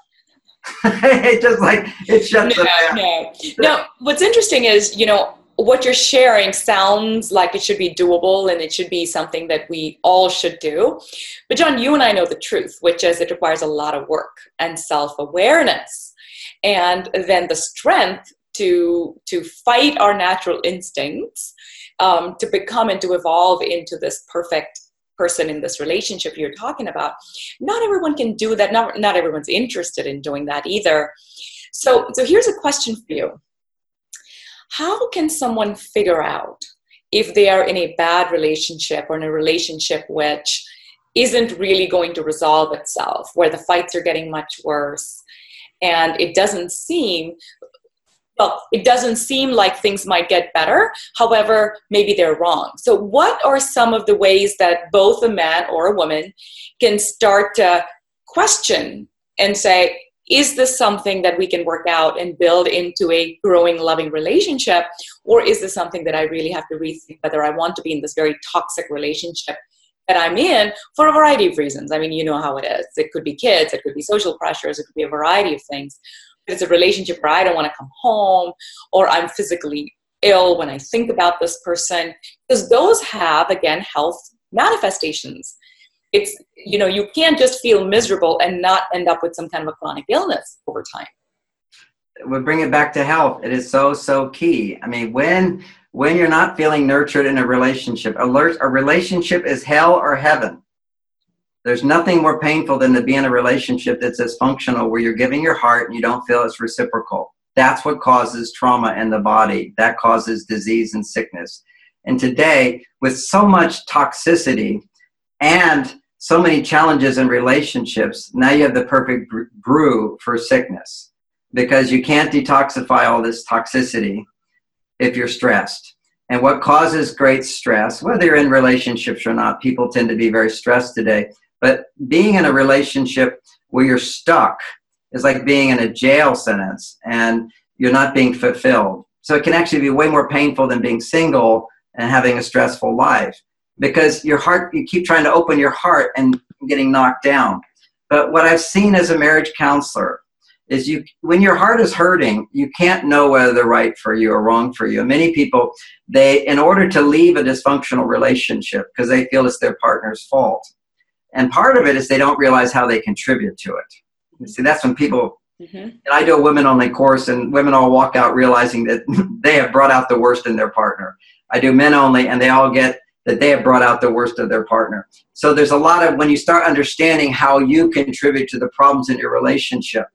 it just like, it shuts no, no. no, what's interesting is, you know, what you're sharing sounds like it should be doable and it should be something that we all should do. But, John, you and I know the truth, which is it requires a lot of work and self awareness. And then the strength to, to fight our natural instincts, um, to become and to evolve into this perfect person in this relationship you're talking about. Not everyone can do that. Not, not everyone's interested in doing that either. So, so here's a question for you how can someone figure out if they are in a bad relationship or in a relationship which isn't really going to resolve itself, where the fights are getting much worse, and it doesn't seem well, it doesn't seem like things might get better. However, maybe they're wrong. So, what are some of the ways that both a man or a woman can start to question and say, is this something that we can work out and build into a growing, loving relationship? Or is this something that I really have to rethink whether I want to be in this very toxic relationship that I'm in for a variety of reasons? I mean, you know how it is. It could be kids, it could be social pressures, it could be a variety of things. It's a relationship where I don't want to come home or I'm physically ill when I think about this person, because those have, again, health manifestations it's you know you can't just feel miserable and not end up with some kind of a chronic illness over time. We bring it back to health. It is so so key. I mean when when you're not feeling nurtured in a relationship alert a relationship is hell or heaven. There's nothing more painful than to be in a relationship that's dysfunctional where you're giving your heart and you don't feel it's reciprocal. That's what causes trauma in the body. That causes disease and sickness. And today with so much toxicity and so many challenges in relationships. Now you have the perfect brew for sickness because you can't detoxify all this toxicity if you're stressed. And what causes great stress, whether you're in relationships or not, people tend to be very stressed today. But being in a relationship where you're stuck is like being in a jail sentence and you're not being fulfilled. So it can actually be way more painful than being single and having a stressful life because your heart you keep trying to open your heart and getting knocked down. But what i've seen as a marriage counselor is you when your heart is hurting you can't know whether they're right for you or wrong for you. And many people they in order to leave a dysfunctional relationship because they feel it's their partner's fault. And part of it is they don't realize how they contribute to it. You see that's when people mm-hmm. and i do a women only course and women all walk out realizing that they have brought out the worst in their partner. I do men only and they all get that they have brought out the worst of their partner. So there's a lot of when you start understanding how you contribute to the problems in your relationship.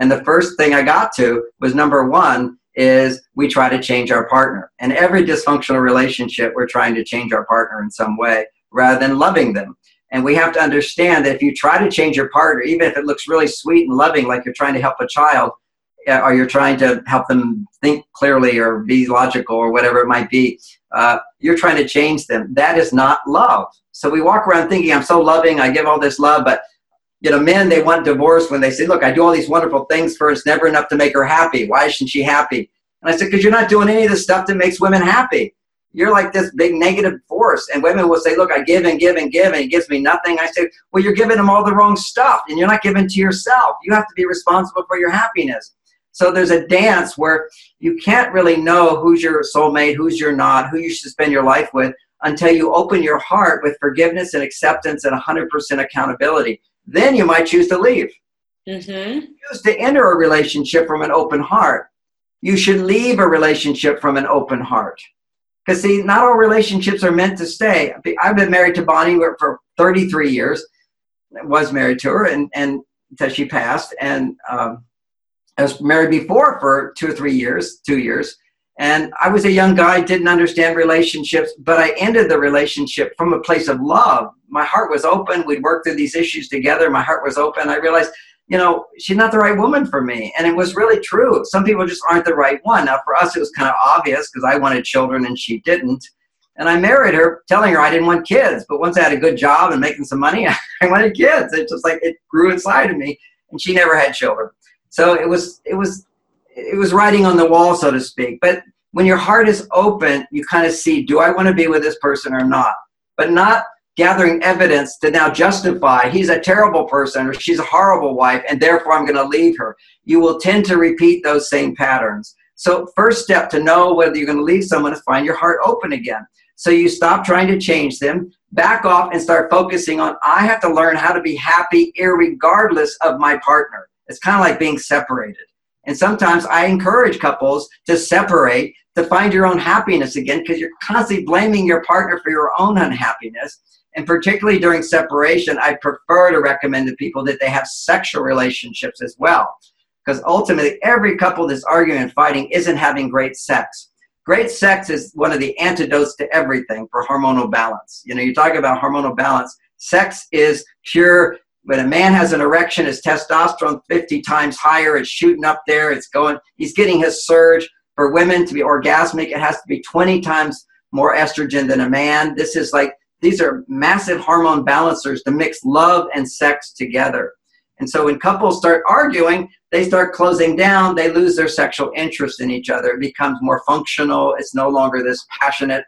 And the first thing I got to was number one is we try to change our partner. And every dysfunctional relationship, we're trying to change our partner in some way rather than loving them. And we have to understand that if you try to change your partner, even if it looks really sweet and loving, like you're trying to help a child, uh, or you're trying to help them think clearly or be logical or whatever it might be, uh, you're trying to change them. That is not love. So we walk around thinking, I'm so loving, I give all this love, but you know, men, they want divorce when they say, look, I do all these wonderful things for her. It's never enough to make her happy. Why isn't she happy? And I said, because you're not doing any of the stuff that makes women happy. You're like this big negative force. And women will say, look, I give and give and give, and it gives me nothing. I say, well, you're giving them all the wrong stuff, and you're not giving to yourself. You have to be responsible for your happiness. So there's a dance where you can't really know who's your soulmate, who's your not, who you should spend your life with until you open your heart with forgiveness and acceptance and 100% accountability. Then you might choose to leave. Mm-hmm. Choose to enter a relationship from an open heart. You should leave a relationship from an open heart. Because, see, not all relationships are meant to stay. I've been married to Bonnie for 33 years, was married to her, and, and until she passed. And um, I was married before for two or three years, two years. And I was a young guy, didn't understand relationships, but I ended the relationship from a place of love. My heart was open. We'd worked through these issues together. My heart was open. I realized, you know, she's not the right woman for me. And it was really true. Some people just aren't the right one. Now, for us, it was kind of obvious because I wanted children and she didn't. And I married her telling her I didn't want kids. But once I had a good job and making some money, I wanted kids. It's just like it grew inside of me. And she never had children. So it was it was it was writing on the wall, so to speak. But when your heart is open, you kind of see, do I want to be with this person or not? But not gathering evidence to now justify he's a terrible person or she's a horrible wife and therefore I'm going to leave her. You will tend to repeat those same patterns. So, first step to know whether you're going to leave someone is find your heart open again. So, you stop trying to change them, back off, and start focusing on I have to learn how to be happy, regardless of my partner. It's kind of like being separated. And sometimes I encourage couples to separate to find your own happiness again because you're constantly blaming your partner for your own unhappiness. And particularly during separation, I prefer to recommend to people that they have sexual relationships as well. Because ultimately, every couple that's arguing and fighting isn't having great sex. Great sex is one of the antidotes to everything for hormonal balance. You know, you talk about hormonal balance. Sex is pure. When a man has an erection, his testosterone 50 times higher. It's shooting up there. It's going, he's getting his surge. For women to be orgasmic, it has to be 20 times more estrogen than a man. This is like these are massive hormone balancers to mix love and sex together. And so when couples start arguing, they start closing down, they lose their sexual interest in each other. It becomes more functional. It's no longer this passionate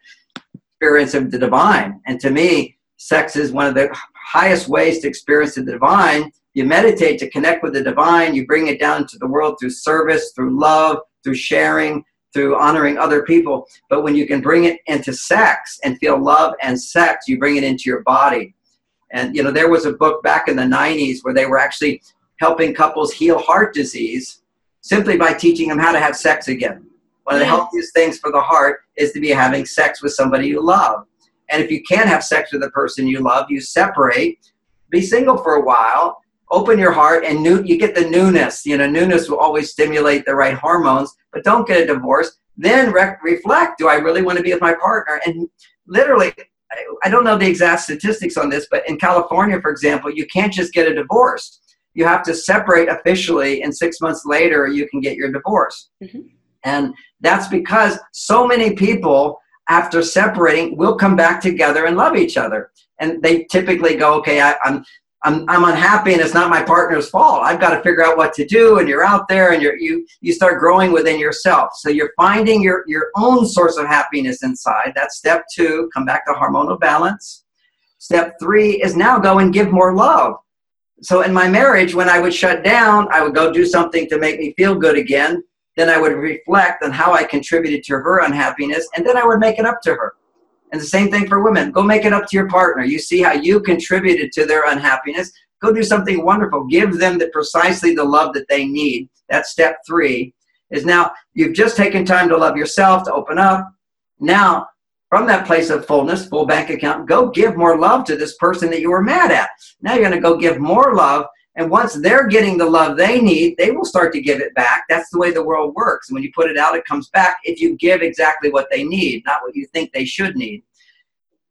experience of the divine. And to me, sex is one of the highest ways to experience the divine. You meditate to connect with the divine, you bring it down to the world through service, through love, through sharing, through honoring other people. But when you can bring it into sex and feel love and sex, you bring it into your body. And you know, there was a book back in the 90s where they were actually helping couples heal heart disease simply by teaching them how to have sex again. One of the healthiest things for the heart is to be having sex with somebody you love. And if you can't have sex with the person you love, you separate, be single for a while, open your heart and new you get the newness. You know newness will always stimulate the right hormones but don't get a divorce. Then re- reflect do i really want to be with my partner? And literally I don't know the exact statistics on this but in california for example you can't just get a divorce. You have to separate officially and six months later you can get your divorce. Mm-hmm. and that's because so many people after separating we'll come back together and love each other and they typically go okay I, am I'm, I'm unhappy and it's not my partner's fault. I've got to figure out what to do. And you're out there and you're, you, you start growing within yourself. So you're finding your, your own source of happiness inside. That's step two. Come back to hormonal balance. Step three is now go and give more love. So in my marriage, when I would shut down, I would go do something to make me feel good again. Then I would reflect on how I contributed to her unhappiness, and then I would make it up to her. And the same thing for women. Go make it up to your partner. You see how you contributed to their unhappiness. Go do something wonderful. Give them the, precisely the love that they need. That's step three. Is now you've just taken time to love yourself, to open up. Now, from that place of fullness, full bank account, go give more love to this person that you were mad at. Now you're going to go give more love. And once they're getting the love they need, they will start to give it back. That's the way the world works. And when you put it out, it comes back if you give exactly what they need, not what you think they should need.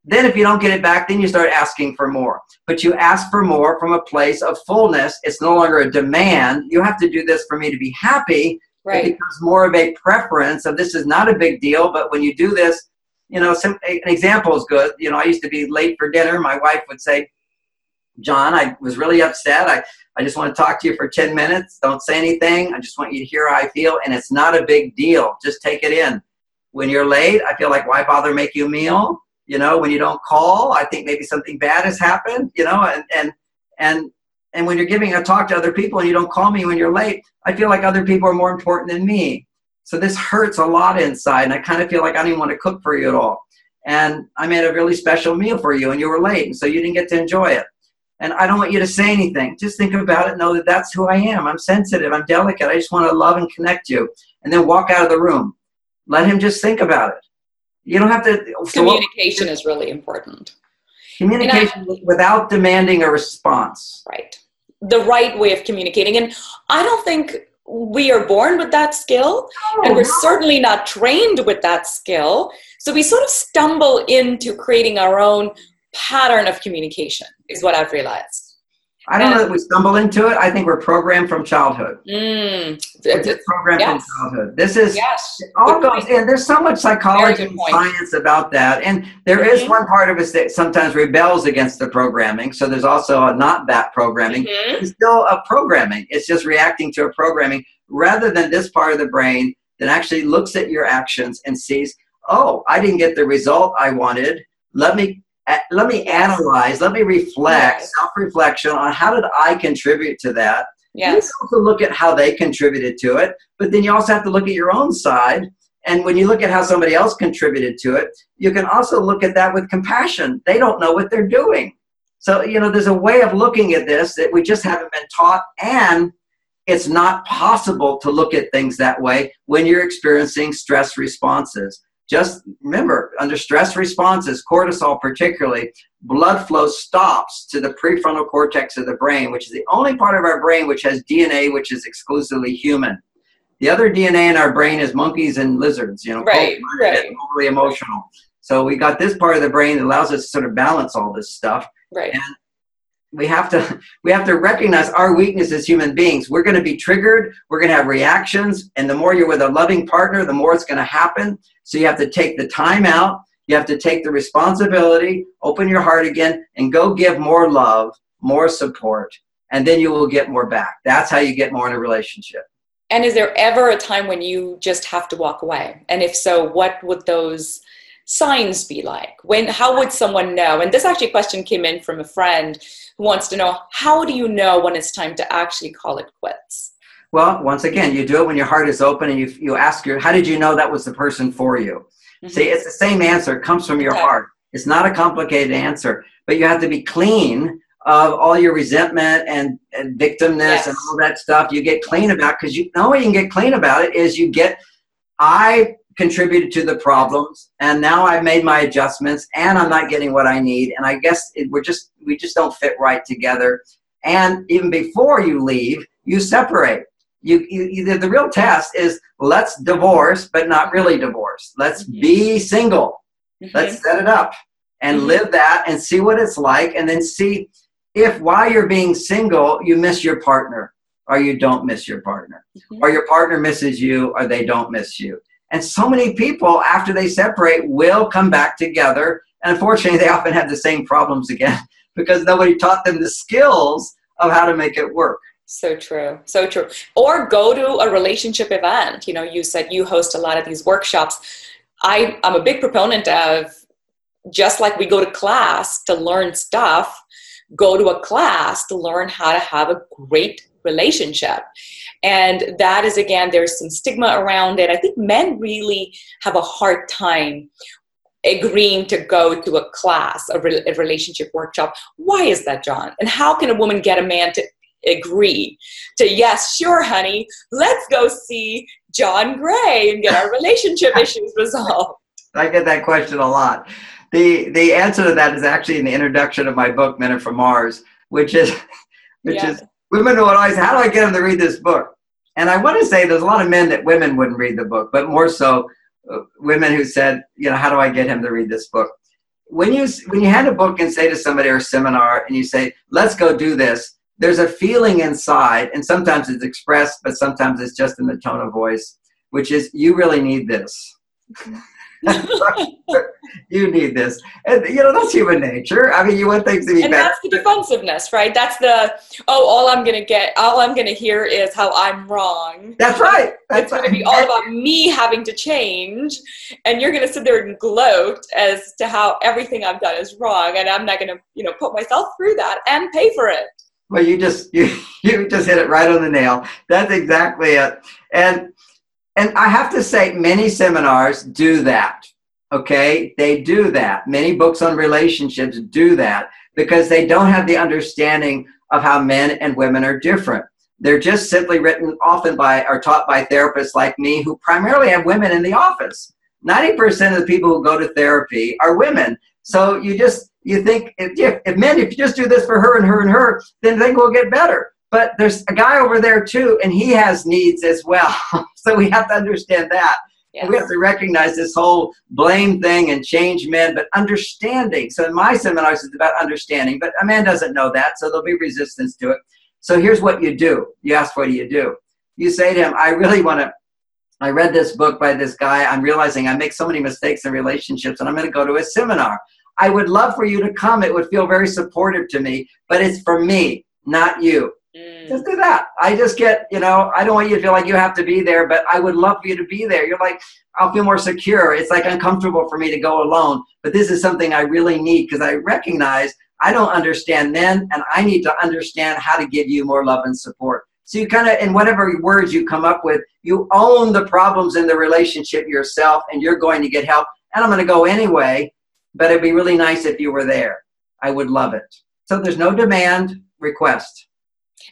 Then, if you don't get it back, then you start asking for more. But you ask for more from a place of fullness. It's no longer a demand. You have to do this for me to be happy. Right. It becomes more of a preference of this is not a big deal, but when you do this, you know, some, an example is good. You know, I used to be late for dinner. My wife would say, John, I was really upset. I, I just want to talk to you for 10 minutes. Don't say anything. I just want you to hear how I feel. And it's not a big deal. Just take it in. When you're late, I feel like, why bother make you a meal? you know when you don't call i think maybe something bad has happened you know and and and and when you're giving a talk to other people and you don't call me when you're late i feel like other people are more important than me so this hurts a lot inside and i kind of feel like i don't even want to cook for you at all and i made a really special meal for you and you were late and so you didn't get to enjoy it and i don't want you to say anything just think about it know that that's who i am i'm sensitive i'm delicate i just want to love and connect you and then walk out of the room let him just think about it you don't have to. Communication so is really important. Communication I, without demanding a response. Right. The right way of communicating. And I don't think we are born with that skill, no, and we're no. certainly not trained with that skill. So we sort of stumble into creating our own pattern of communication, is what I've realized. I don't know that we stumble into it. I think we're programmed from childhood. Mm, programmed yes. from childhood. This is yes. all goes and there's so much psychology and science about that. And there mm-hmm. is one part of us that sometimes rebels against the programming. So there's also a not that programming. Mm-hmm. It's still a programming. It's just reacting to a programming rather than this part of the brain that actually looks at your actions and sees, oh, I didn't get the result I wanted. Let me let me analyze, let me reflect, self reflection on how did I contribute to that? Yes. You also look at how they contributed to it, but then you also have to look at your own side. And when you look at how somebody else contributed to it, you can also look at that with compassion. They don't know what they're doing. So, you know, there's a way of looking at this that we just haven't been taught. And it's not possible to look at things that way when you're experiencing stress responses. Just remember, under stress responses, cortisol particularly, blood flow stops to the prefrontal cortex of the brain, which is the only part of our brain which has DNA which is exclusively human. The other DNA in our brain is monkeys and lizards, you know, right, right. overly emotional. So we got this part of the brain that allows us to sort of balance all this stuff. Right. And we have to we have to recognize our weakness as human beings. We're going to be triggered we're going to have reactions and the more you're with a loving partner the more it's going to happen. So you have to take the time out you have to take the responsibility open your heart again and go give more love more support and then you will get more back. That's how you get more in a relationship. And is there ever a time when you just have to walk away? And if so what would those signs be like? When how would someone know? And this actually question came in from a friend who wants to know how do you know when it's time to actually call it quits well once again you do it when your heart is open and you, you ask your how did you know that was the person for you mm-hmm. see it's the same answer it comes from your okay. heart it's not a complicated answer but you have to be clean of all your resentment and, and victimness yes. and all that stuff you get clean about because you know you can get clean about it is you get i contributed to the problems and now i've made my adjustments and i'm not getting what i need and i guess it, we're just we just don't fit right together and even before you leave you separate you, you the real test is let's divorce but not really divorce let's mm-hmm. be single mm-hmm. let's set it up and mm-hmm. live that and see what it's like and then see if while you're being single you miss your partner or you don't miss your partner mm-hmm. or your partner misses you or they don't miss you and so many people, after they separate, will come back together. And unfortunately, they often have the same problems again because nobody taught them the skills of how to make it work. So true. So true. Or go to a relationship event. You know, you said you host a lot of these workshops. I, I'm a big proponent of just like we go to class to learn stuff, go to a class to learn how to have a great relationship. And that is, again, there's some stigma around it. I think men really have a hard time agreeing to go to a class, a, re- a relationship workshop. Why is that, John? And how can a woman get a man to agree to, yes, sure, honey, let's go see John Gray and get our relationship issues resolved? I get that question a lot. The, the answer to that is actually in the introduction of my book, Men Are From Mars, which is, which yeah. is women would always, how do I get them to read this book? And I want to say there's a lot of men that women wouldn't read the book, but more so uh, women who said, you know, how do I get him to read this book? When you when you hand a book and say to somebody or a seminar and you say, let's go do this, there's a feeling inside, and sometimes it's expressed, but sometimes it's just in the tone of voice, which is, you really need this. you need this. And you know, that's human nature. I mean, you want things to be and better. that's the defensiveness, right? That's the oh, all I'm gonna get, all I'm gonna hear is how I'm wrong. That's right. That's it's gonna be all about me having to change, and you're gonna sit there and gloat as to how everything I've done is wrong, and I'm not gonna, you know, put myself through that and pay for it. Well, you just you you just hit it right on the nail. That's exactly it. And and I have to say, many seminars do that. Okay, they do that. Many books on relationships do that because they don't have the understanding of how men and women are different. They're just simply written often by or taught by therapists like me who primarily have women in the office. 90% of the people who go to therapy are women. So you just you think if, if men if you just do this for her and her and her, then things will get better. But there's a guy over there too, and he has needs as well. so we have to understand that. Yes. We have to recognize this whole blame thing and change men, but understanding. So in my seminars, it's about understanding, but a man doesn't know that, so there'll be resistance to it. So here's what you do. You ask, what do you do? You say to him, I really want to. I read this book by this guy. I'm realizing I make so many mistakes in relationships, and I'm going to go to a seminar. I would love for you to come. It would feel very supportive to me, but it's for me, not you. Just do that. I just get, you know, I don't want you to feel like you have to be there, but I would love for you to be there. You're like, I'll feel more secure. It's like uncomfortable for me to go alone, but this is something I really need because I recognize I don't understand men and I need to understand how to give you more love and support. So you kind of, in whatever words you come up with, you own the problems in the relationship yourself and you're going to get help. And I'm going to go anyway, but it'd be really nice if you were there. I would love it. So there's no demand request.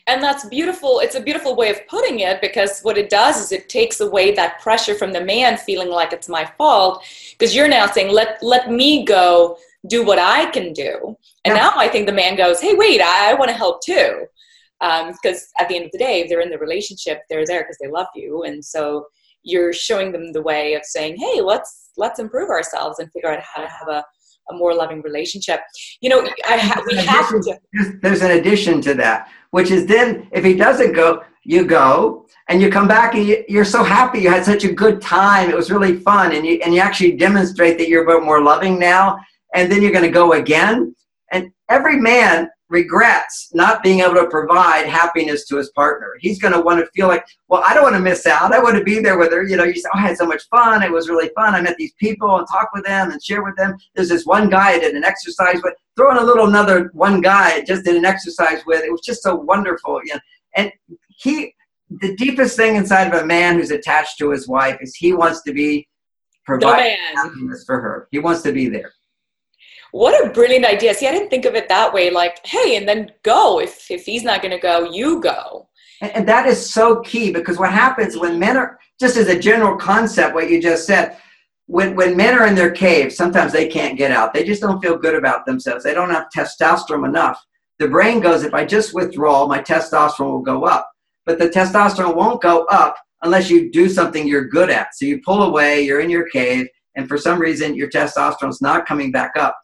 And that's beautiful. It's a beautiful way of putting it because what it does is it takes away that pressure from the man feeling like it's my fault because you're now saying, let, let me go do what I can do. And yeah. now I think the man goes, hey, wait, I, I want to help too. Because um, at the end of the day, if they're in the relationship, they're there because they love you. And so you're showing them the way of saying, hey, let's let's improve ourselves and figure out how to have a, a more loving relationship. You know, I ha- we have to. There's an addition to that, which is then if he doesn't go, you go and you come back and you, are so happy you had such a good time. It was really fun, and you and you actually demonstrate that you're a bit more loving now. And then you're going to go again. And every man regrets not being able to provide happiness to his partner. He's going to want to feel like, well, I don't want to miss out. I want to be there with her. You know, you say, oh, I had so much fun. It was really fun. I met these people and talked with them and share with them. There's this one guy I did an exercise with. Throw in a little another one guy I just did an exercise with. It was just so wonderful. You know? And he, the deepest thing inside of a man who's attached to his wife is he wants to be providing happiness for her. He wants to be there what a brilliant idea. See i didn't think of it that way like hey and then go. If if he's not going to go you go. And, and that is so key because what happens when men are just as a general concept what you just said when, when men are in their cave sometimes they can't get out. They just don't feel good about themselves. They don't have testosterone enough. The brain goes if i just withdraw my testosterone will go up. But the testosterone won't go up unless you do something you're good at. So you pull away you're in your cave and for some reason your testosterone's not coming back up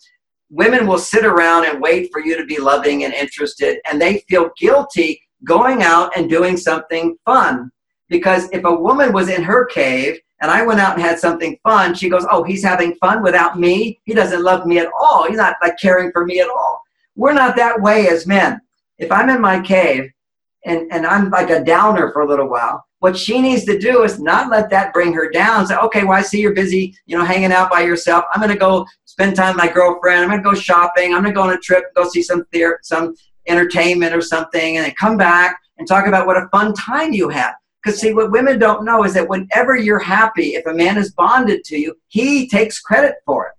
women will sit around and wait for you to be loving and interested, and they feel guilty going out and doing something fun. Because if a woman was in her cave and I went out and had something fun, she goes, Oh, he's having fun without me. He doesn't love me at all. He's not like caring for me at all. We're not that way as men. If I'm in my cave and, and I'm like a downer for a little while, what she needs to do is not let that bring her down. Say, okay, well, I see you're busy, you know, hanging out by yourself. I'm going to go spend time with my girlfriend. I'm going to go shopping. I'm going to go on a trip, go see some theater, some entertainment or something, and then come back and talk about what a fun time you had. Because see, what women don't know is that whenever you're happy, if a man is bonded to you, he takes credit for it.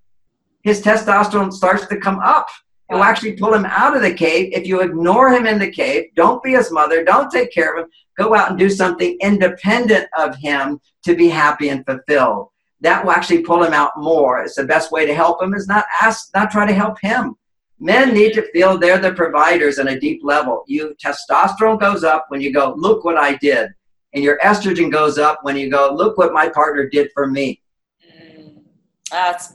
His testosterone starts to come up. It will actually pull him out of the cave. If you ignore him in the cave, don't be his mother, don't take care of him, go out and do something independent of him to be happy and fulfilled. That will actually pull him out more. It's the best way to help him is not ask, not try to help him. Men need to feel they're the providers on a deep level. You testosterone goes up when you go, look what I did. And your estrogen goes up when you go, look what my partner did for me. Mm, that's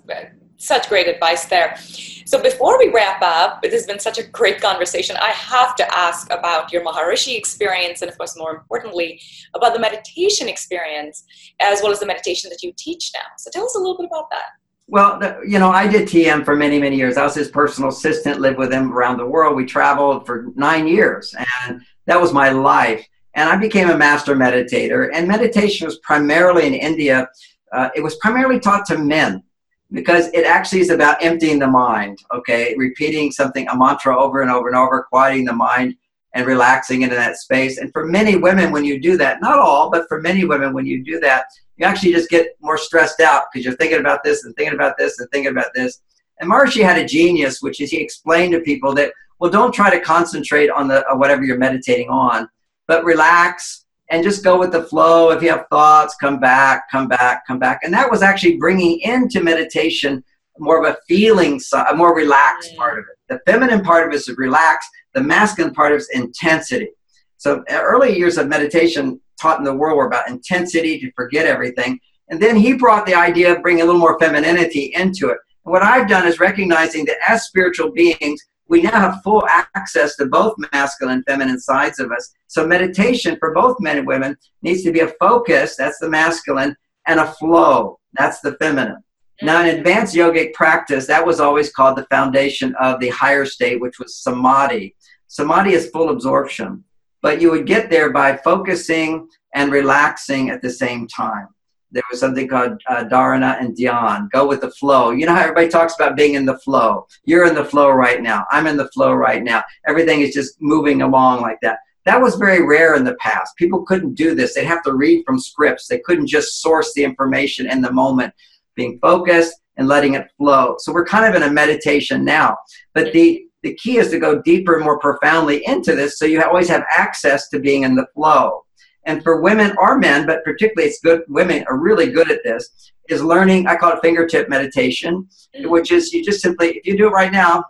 such great advice there. So before we wrap up, it has been such a great conversation. I have to ask about your Maharishi experience and of course more importantly about the meditation experience as well as the meditation that you teach now. So tell us a little bit about that. Well, you know, I did TM for many, many years. I was his personal assistant, lived with him around the world. We traveled for nine years, and that was my life. And I became a master meditator. And meditation was primarily in India. Uh, it was primarily taught to men because it actually is about emptying the mind, okay? Repeating something, a mantra over and over and over, quieting the mind and relaxing into that space. And for many women, when you do that, not all, but for many women, when you do that, you actually just get more stressed out because you're thinking about this and thinking about this and thinking about this. And Maharishi had a genius, which is he explained to people that, well, don't try to concentrate on the whatever you're meditating on, but relax, and just go with the flow. If you have thoughts, come back, come back, come back. And that was actually bringing into meditation more of a feeling, a more relaxed mm. part of it. The feminine part of it is relaxed, the masculine part of it is intensity. So early years of meditation taught in the world were about intensity to forget everything. And then he brought the idea of bringing a little more femininity into it. And what I've done is recognizing that as spiritual beings, we now have full access to both masculine and feminine sides of us. So meditation for both men and women needs to be a focus, that's the masculine, and a flow, that's the feminine. Now, in advanced yogic practice, that was always called the foundation of the higher state, which was samadhi. Samadhi is full absorption, but you would get there by focusing and relaxing at the same time there was something called uh, dharana and dhyan. Go with the flow. You know how everybody talks about being in the flow. You're in the flow right now. I'm in the flow right now. Everything is just moving along like that. That was very rare in the past. People couldn't do this. They'd have to read from scripts. They couldn't just source the information in the moment, being focused and letting it flow. So we're kind of in a meditation now. But the the key is to go deeper and more profoundly into this so you always have access to being in the flow. And for women or men, but particularly it's good, women are really good at this, is learning, I call it fingertip meditation, which is you just simply, if you do it right now,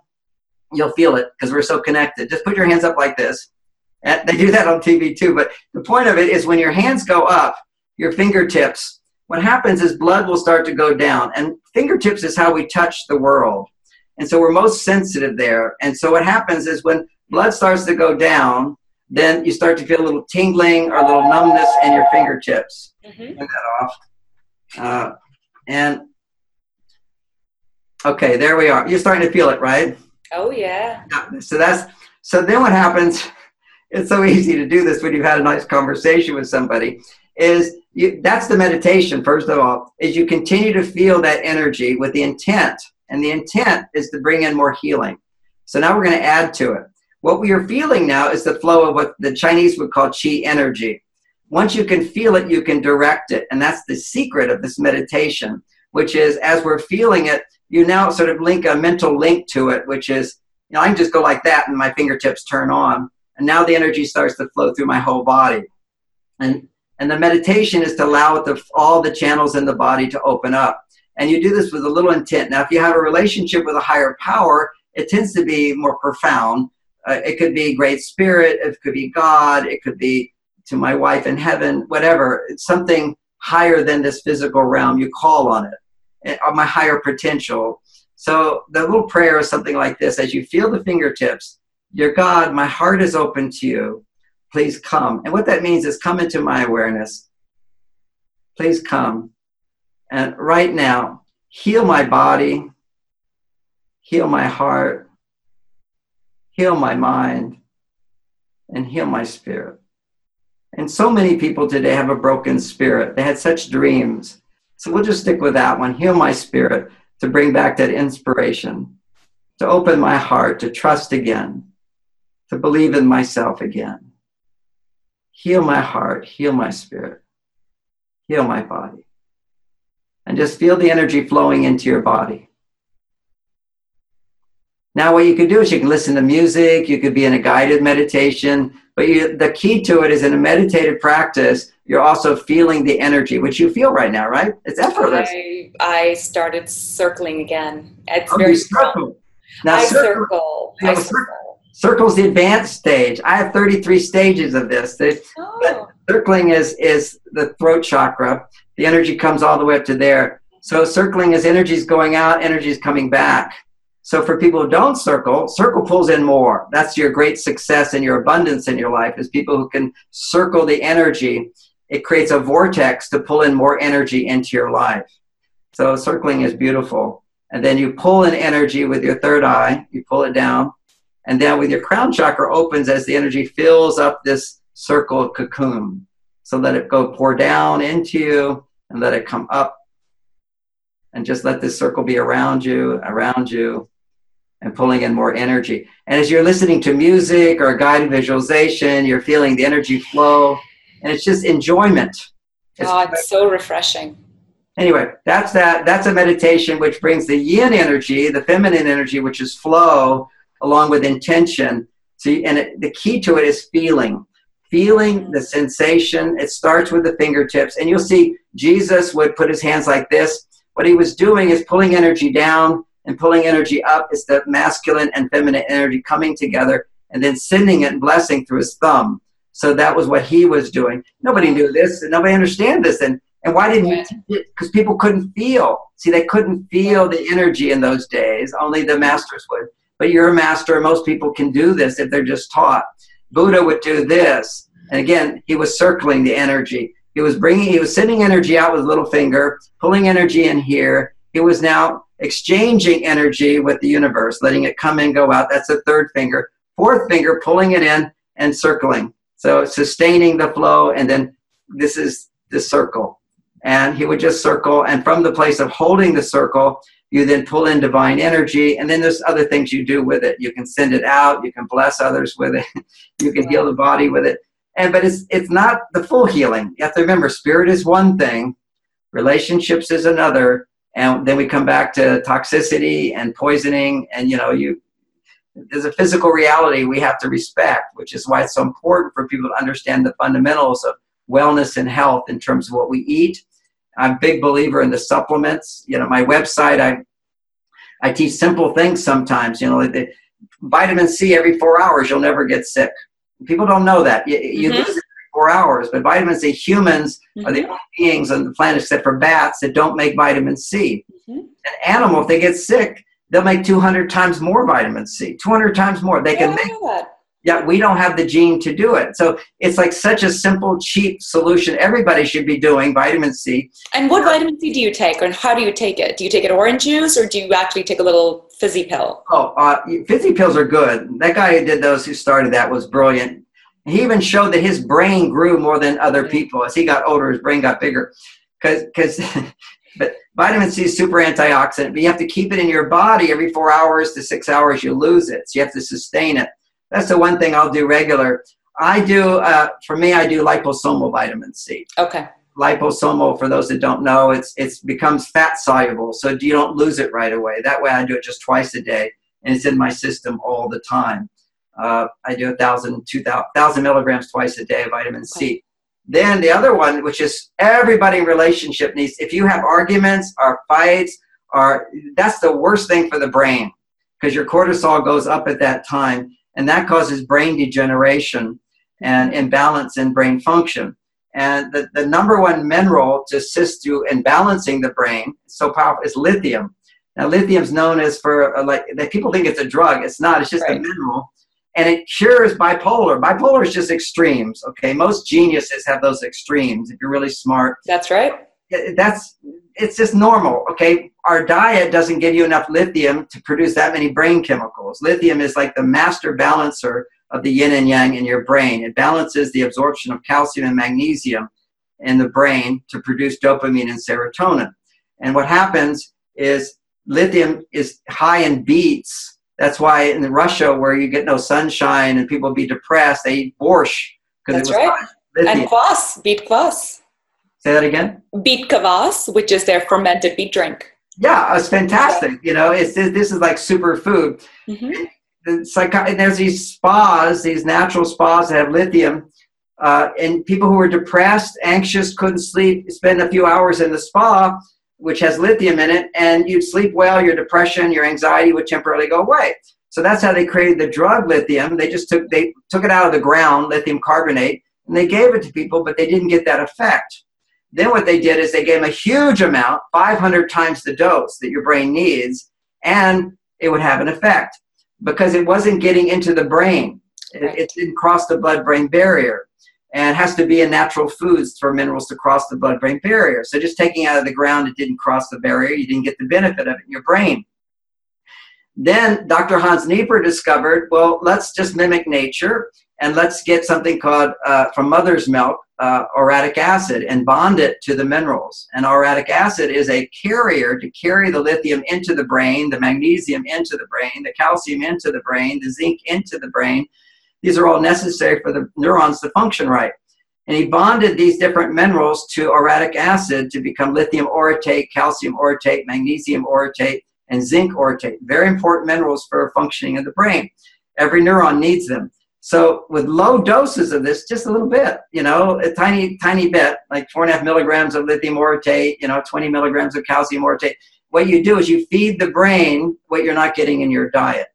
you'll feel it because we're so connected. Just put your hands up like this. And they do that on TV too. But the point of it is when your hands go up, your fingertips, what happens is blood will start to go down. And fingertips is how we touch the world. And so we're most sensitive there. And so what happens is when blood starts to go down, then you start to feel a little tingling or a little numbness in your fingertips. Mm-hmm. Turn that off. Uh, and okay, there we are. You're starting to feel it, right? Oh yeah. So that's so then what happens? It's so easy to do this when you've had a nice conversation with somebody. Is you, that's the meditation. First of all, is you continue to feel that energy with the intent and the intent is to bring in more healing. So now we're going to add to it. What we are feeling now is the flow of what the Chinese would call qi energy. Once you can feel it, you can direct it. And that's the secret of this meditation, which is as we're feeling it, you now sort of link a mental link to it, which is, you know, I can just go like that and my fingertips turn on. And now the energy starts to flow through my whole body. And, and the meditation is to allow the, all the channels in the body to open up and you do this with a little intent. Now, if you have a relationship with a higher power, it tends to be more profound. Uh, it could be great spirit, it could be God, it could be to my wife in heaven, whatever. It's something higher than this physical realm. You call on it, on my higher potential. So the little prayer is something like this as you feel the fingertips, Your God, my heart is open to you. Please come. And what that means is come into my awareness. Please come. And right now, heal my body, heal my heart, heal my mind, and heal my spirit. And so many people today have a broken spirit. They had such dreams. So we'll just stick with that one heal my spirit to bring back that inspiration, to open my heart, to trust again, to believe in myself again. Heal my heart, heal my spirit, heal my body and just feel the energy flowing into your body. Now, what you can do is you can listen to music, you could be in a guided meditation, but you, the key to it is in a meditative practice, you're also feeling the energy, which you feel right now, right? It's effortless. I, I started circling again. It's oh, very circle. Now, I circle. circle. I circle. Circle's the advanced stage. I have 33 stages of this. Oh. Circling is, is the throat chakra the energy comes all the way up to there. So circling is energy is going out, energy is coming back. So for people who don't circle, circle pulls in more. That's your great success and your abundance in your life is people who can circle the energy. It creates a vortex to pull in more energy into your life. So circling is beautiful. And then you pull in energy with your third eye, you pull it down. And then with your crown chakra opens as the energy fills up this circle cocoon. So let it go pour down into you and let it come up. And just let this circle be around you, around you, and pulling in more energy. And as you're listening to music or guided visualization, you're feeling the energy flow, and it's just enjoyment. It's oh, it's so refreshing. Anyway, that's that. That's a meditation which brings the yin energy, the feminine energy, which is flow, along with intention. So, and it, the key to it is feeling feeling the sensation. It starts with the fingertips. And you'll see Jesus would put his hands like this. What he was doing is pulling energy down and pulling energy up. is the masculine and feminine energy coming together and then sending it and blessing through his thumb. So that was what he was doing. Nobody knew this and nobody understand this. And, and why didn't he teach it? Because people couldn't feel. See, they couldn't feel the energy in those days. Only the masters would. But you're a master. Most people can do this if they're just taught. Buddha would do this. And again, he was circling the energy. He was bringing, he was sending energy out with a little finger, pulling energy in here. He was now exchanging energy with the universe, letting it come and go out. That's the third finger. Fourth finger, pulling it in and circling. So sustaining the flow, and then this is the circle. and he would just circle. And from the place of holding the circle, you then pull in divine energy. And then there's other things you do with it. You can send it out. You can bless others with it. you can heal the body with it. And but it's it's not the full healing. You have to remember, spirit is one thing, relationships is another, and then we come back to toxicity and poisoning. And you know, you there's a physical reality we have to respect, which is why it's so important for people to understand the fundamentals of wellness and health in terms of what we eat. I'm a big believer in the supplements. You know, my website, I I teach simple things sometimes. You know, the, vitamin C every four hours, you'll never get sick. People don't know that. You, you mm-hmm. lose it every four hours, but vitamin C, humans mm-hmm. are the mm-hmm. only beings on the planet, except for bats, that don't make vitamin C. Mm-hmm. An animal, if they get sick, they'll make 200 times more vitamin C, 200 times more. They can make that yeah, we don't have the gene to do it. So it's like such a simple, cheap solution. Everybody should be doing vitamin C. And what vitamin C do you take, and how do you take it? Do you take it orange juice, or do you actually take a little fizzy pill? Oh, uh, fizzy pills are good. That guy who did those, who started that, was brilliant. He even showed that his brain grew more than other people. As he got older, his brain got bigger. Because, but vitamin C is super antioxidant, but you have to keep it in your body every four hours to six hours. You lose it, so you have to sustain it that's the one thing I'll do regular. I do, uh, for me, I do liposomal vitamin C. Okay. Liposomal, for those that don't know, it's it's becomes fat soluble, so you don't lose it right away. That way, I do it just twice a day, and it's in my system all the time. Uh, I do a thousand, two thousand milligrams twice a day of vitamin. C. Then the other one, which is everybody in relationship needs, if you have arguments or fights, or that's the worst thing for the brain because your cortisol goes up at that time and that causes brain degeneration and imbalance in brain function. And the, the number one mineral to assist you in balancing the brain, so powerful, is lithium. Now, lithium is known as for uh, like that people think it's a drug. It's not. It's just right. a mineral, and it cures bipolar. Bipolar is just extremes. Okay, most geniuses have those extremes. If you're really smart, that's right. That's it's just normal. Okay, our diet doesn't give you enough lithium to produce that many brain chemicals. Lithium is like the master balancer of the yin and yang in your brain. It balances the absorption of calcium and magnesium in the brain to produce dopamine and serotonin. And what happens is lithium is high in beets. That's why in Russia, where you get no sunshine and people be depressed, they eat borscht because it was right. And kvass, beet kvass. Say that again. Beet kvass, which is their fermented beet drink. Yeah, it's fantastic. You know, it's this is like super food. Mm-hmm. It's like there's these spas, these natural spas that have lithium, uh, and people who are depressed, anxious, couldn't sleep, spend a few hours in the spa, which has lithium in it, and you'd sleep well. Your depression, your anxiety would temporarily go away. So that's how they created the drug lithium. They just took they took it out of the ground, lithium carbonate, and they gave it to people, but they didn't get that effect. Then what they did is they gave them a huge amount, 500 times the dose that your brain needs, and it would have an effect because it wasn't getting into the brain. It, it didn't cross the blood-brain barrier. And has to be in natural foods for minerals to cross the blood-brain barrier. So just taking out of the ground, it didn't cross the barrier. You didn't get the benefit of it in your brain. Then Dr. Hans Nieper discovered, well, let's just mimic nature and let's get something called uh, from mother's milk uh, orotic acid and bond it to the minerals. And orotic acid is a carrier to carry the lithium into the brain, the magnesium into the brain, the calcium into the brain, the zinc into the brain. These are all necessary for the neurons to function right. And he bonded these different minerals to orotic acid to become lithium orotate, calcium orotate, magnesium orotate, and zinc orotate. Very important minerals for functioning of the brain. Every neuron needs them. So with low doses of this, just a little bit, you know, a tiny, tiny bit, like four and a half milligrams of lithium orotate, you know, 20 milligrams of calcium orotate. What you do is you feed the brain what you're not getting in your diet.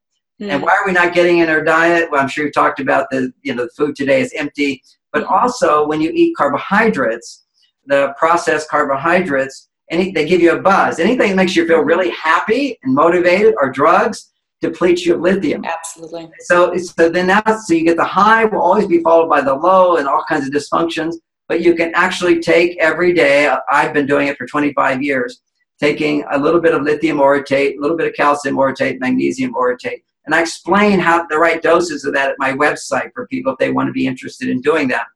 Mm. And why are we not getting in our diet? Well, I'm sure you've talked about the, you know, the food today is empty, but hmm. also when you eat carbohydrates, the processed carbohydrates, any, they give you a buzz. Anything that makes you feel really happy and motivated are drugs depletes you of lithium. Absolutely. So, so then that's so you get the high will always be followed by the low and all kinds of dysfunctions. But you can actually take every day. I've been doing it for 25 years, taking a little bit of lithium orotate, a little bit of calcium orotate, magnesium orotate, and I explain how the right doses of that at my website for people if they want to be interested in doing that.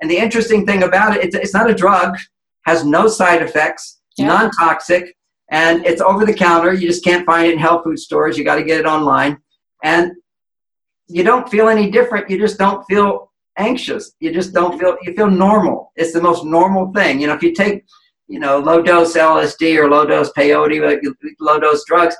And the interesting thing about it, it's, it's not a drug. has no side effects, Yeah. non toxic, and it's over the counter. You just can't find it in health food stores. You got to get it online. And you don't feel any different. You just don't feel anxious. You just don't feel, you feel normal. It's the most normal thing. You know, if you take, you know, low dose LSD or low dose peyote, uh, low dose drugs,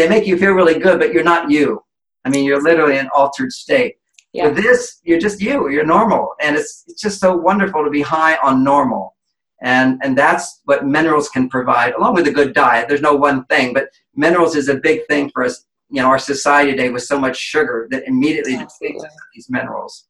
they make you feel really good, but you're not you. I mean, you're literally in an altered state. Yeah. With this, you're just you. You're normal, and it's it's just so wonderful to be high on normal, and and that's what minerals can provide, along with a good diet. There's no one thing, but minerals is a big thing for us. You know, our society today with so much sugar that immediately depletes Absolutely. these minerals.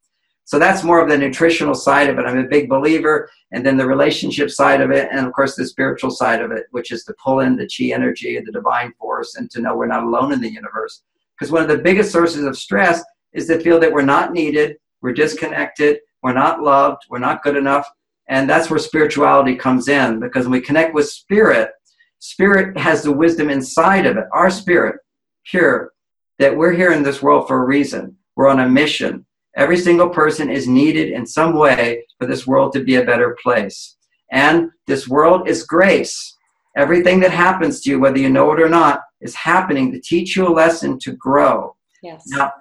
So that's more of the nutritional side of it. I'm a big believer, and then the relationship side of it, and of course the spiritual side of it, which is to pull in the chi energy, the divine force, and to know we're not alone in the universe. Because one of the biggest sources of stress is to feel that we're not needed, we're disconnected, we're not loved, we're not good enough. And that's where spirituality comes in because when we connect with spirit, spirit has the wisdom inside of it, our spirit, pure, that we're here in this world for a reason. We're on a mission. Every single person is needed in some way for this world to be a better place. And this world is grace. Everything that happens to you, whether you know it or not, is happening to teach you a lesson to grow. Yes. Now,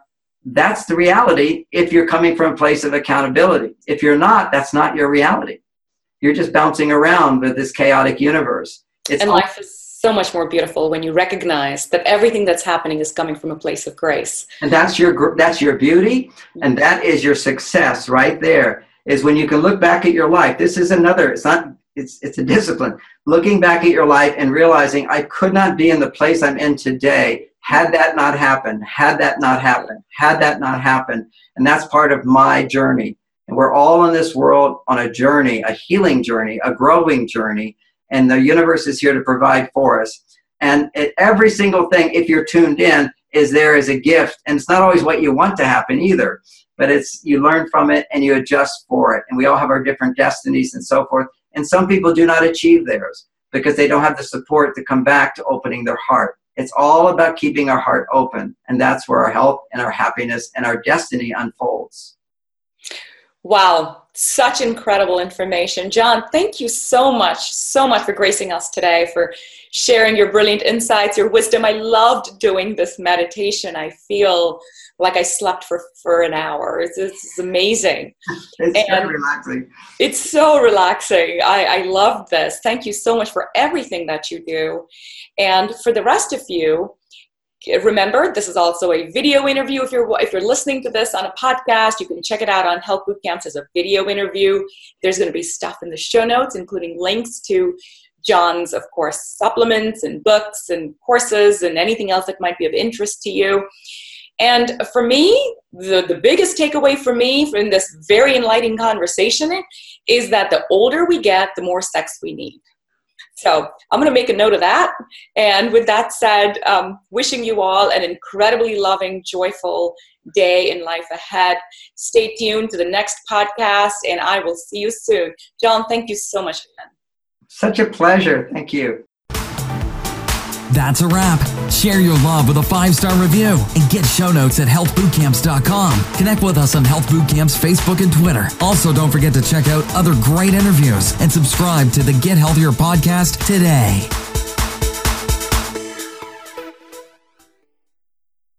that's the reality if you're coming from a place of accountability. If you're not, that's not your reality. You're just bouncing around with this chaotic universe. It's and life is so much more beautiful when you recognize that everything that's happening is coming from a place of grace. and that's your that's your beauty and that is your success right there is when you can look back at your life. This is another it's not it's it's a discipline. Looking back at your life and realizing i could not be in the place i'm in today had that not happened had that not happened had that not happened. And that's part of my journey. And we're all in this world on a journey a healing journey a growing journey and the universe is here to provide for us. And every single thing if you're tuned in is there as a gift. And it's not always what you want to happen either but it's you learn from it and you adjust for it. And we all have our different destinies and so forth. And some people do not achieve theirs because they don't have the support to come back to opening their heart. It's all about keeping our heart open. And that's where our health and our happiness and our destiny unfolds. Wow, such incredible information. John, thank you so much, so much for gracing us today, for sharing your brilliant insights, your wisdom. I loved doing this meditation. I feel like I slept for, for an hour. It's, it's amazing. it's And- very relaxing It's so relaxing. I, I love this. Thank you so much for everything that you do. And for the rest of you, remember this is also a video interview. If you're if you're listening to this on a podcast, you can check it out on Health Boot Camps as a video interview. There's going to be stuff in the show notes, including links to John's, of course, supplements and books and courses and anything else that might be of interest to you. And for me, the, the biggest takeaway for me from this very enlightening conversation is that the older we get, the more sex we need. So I'm going to make a note of that. And with that said, um, wishing you all an incredibly loving, joyful day in life ahead. Stay tuned to the next podcast, and I will see you soon. John, thank you so much again. such a pleasure thank you That's a wrap. Share your love with a five star review and get show notes at healthbootcamps.com. Connect with us on Health Bootcamp's Facebook and Twitter. Also, don't forget to check out other great interviews and subscribe to the Get Healthier podcast today.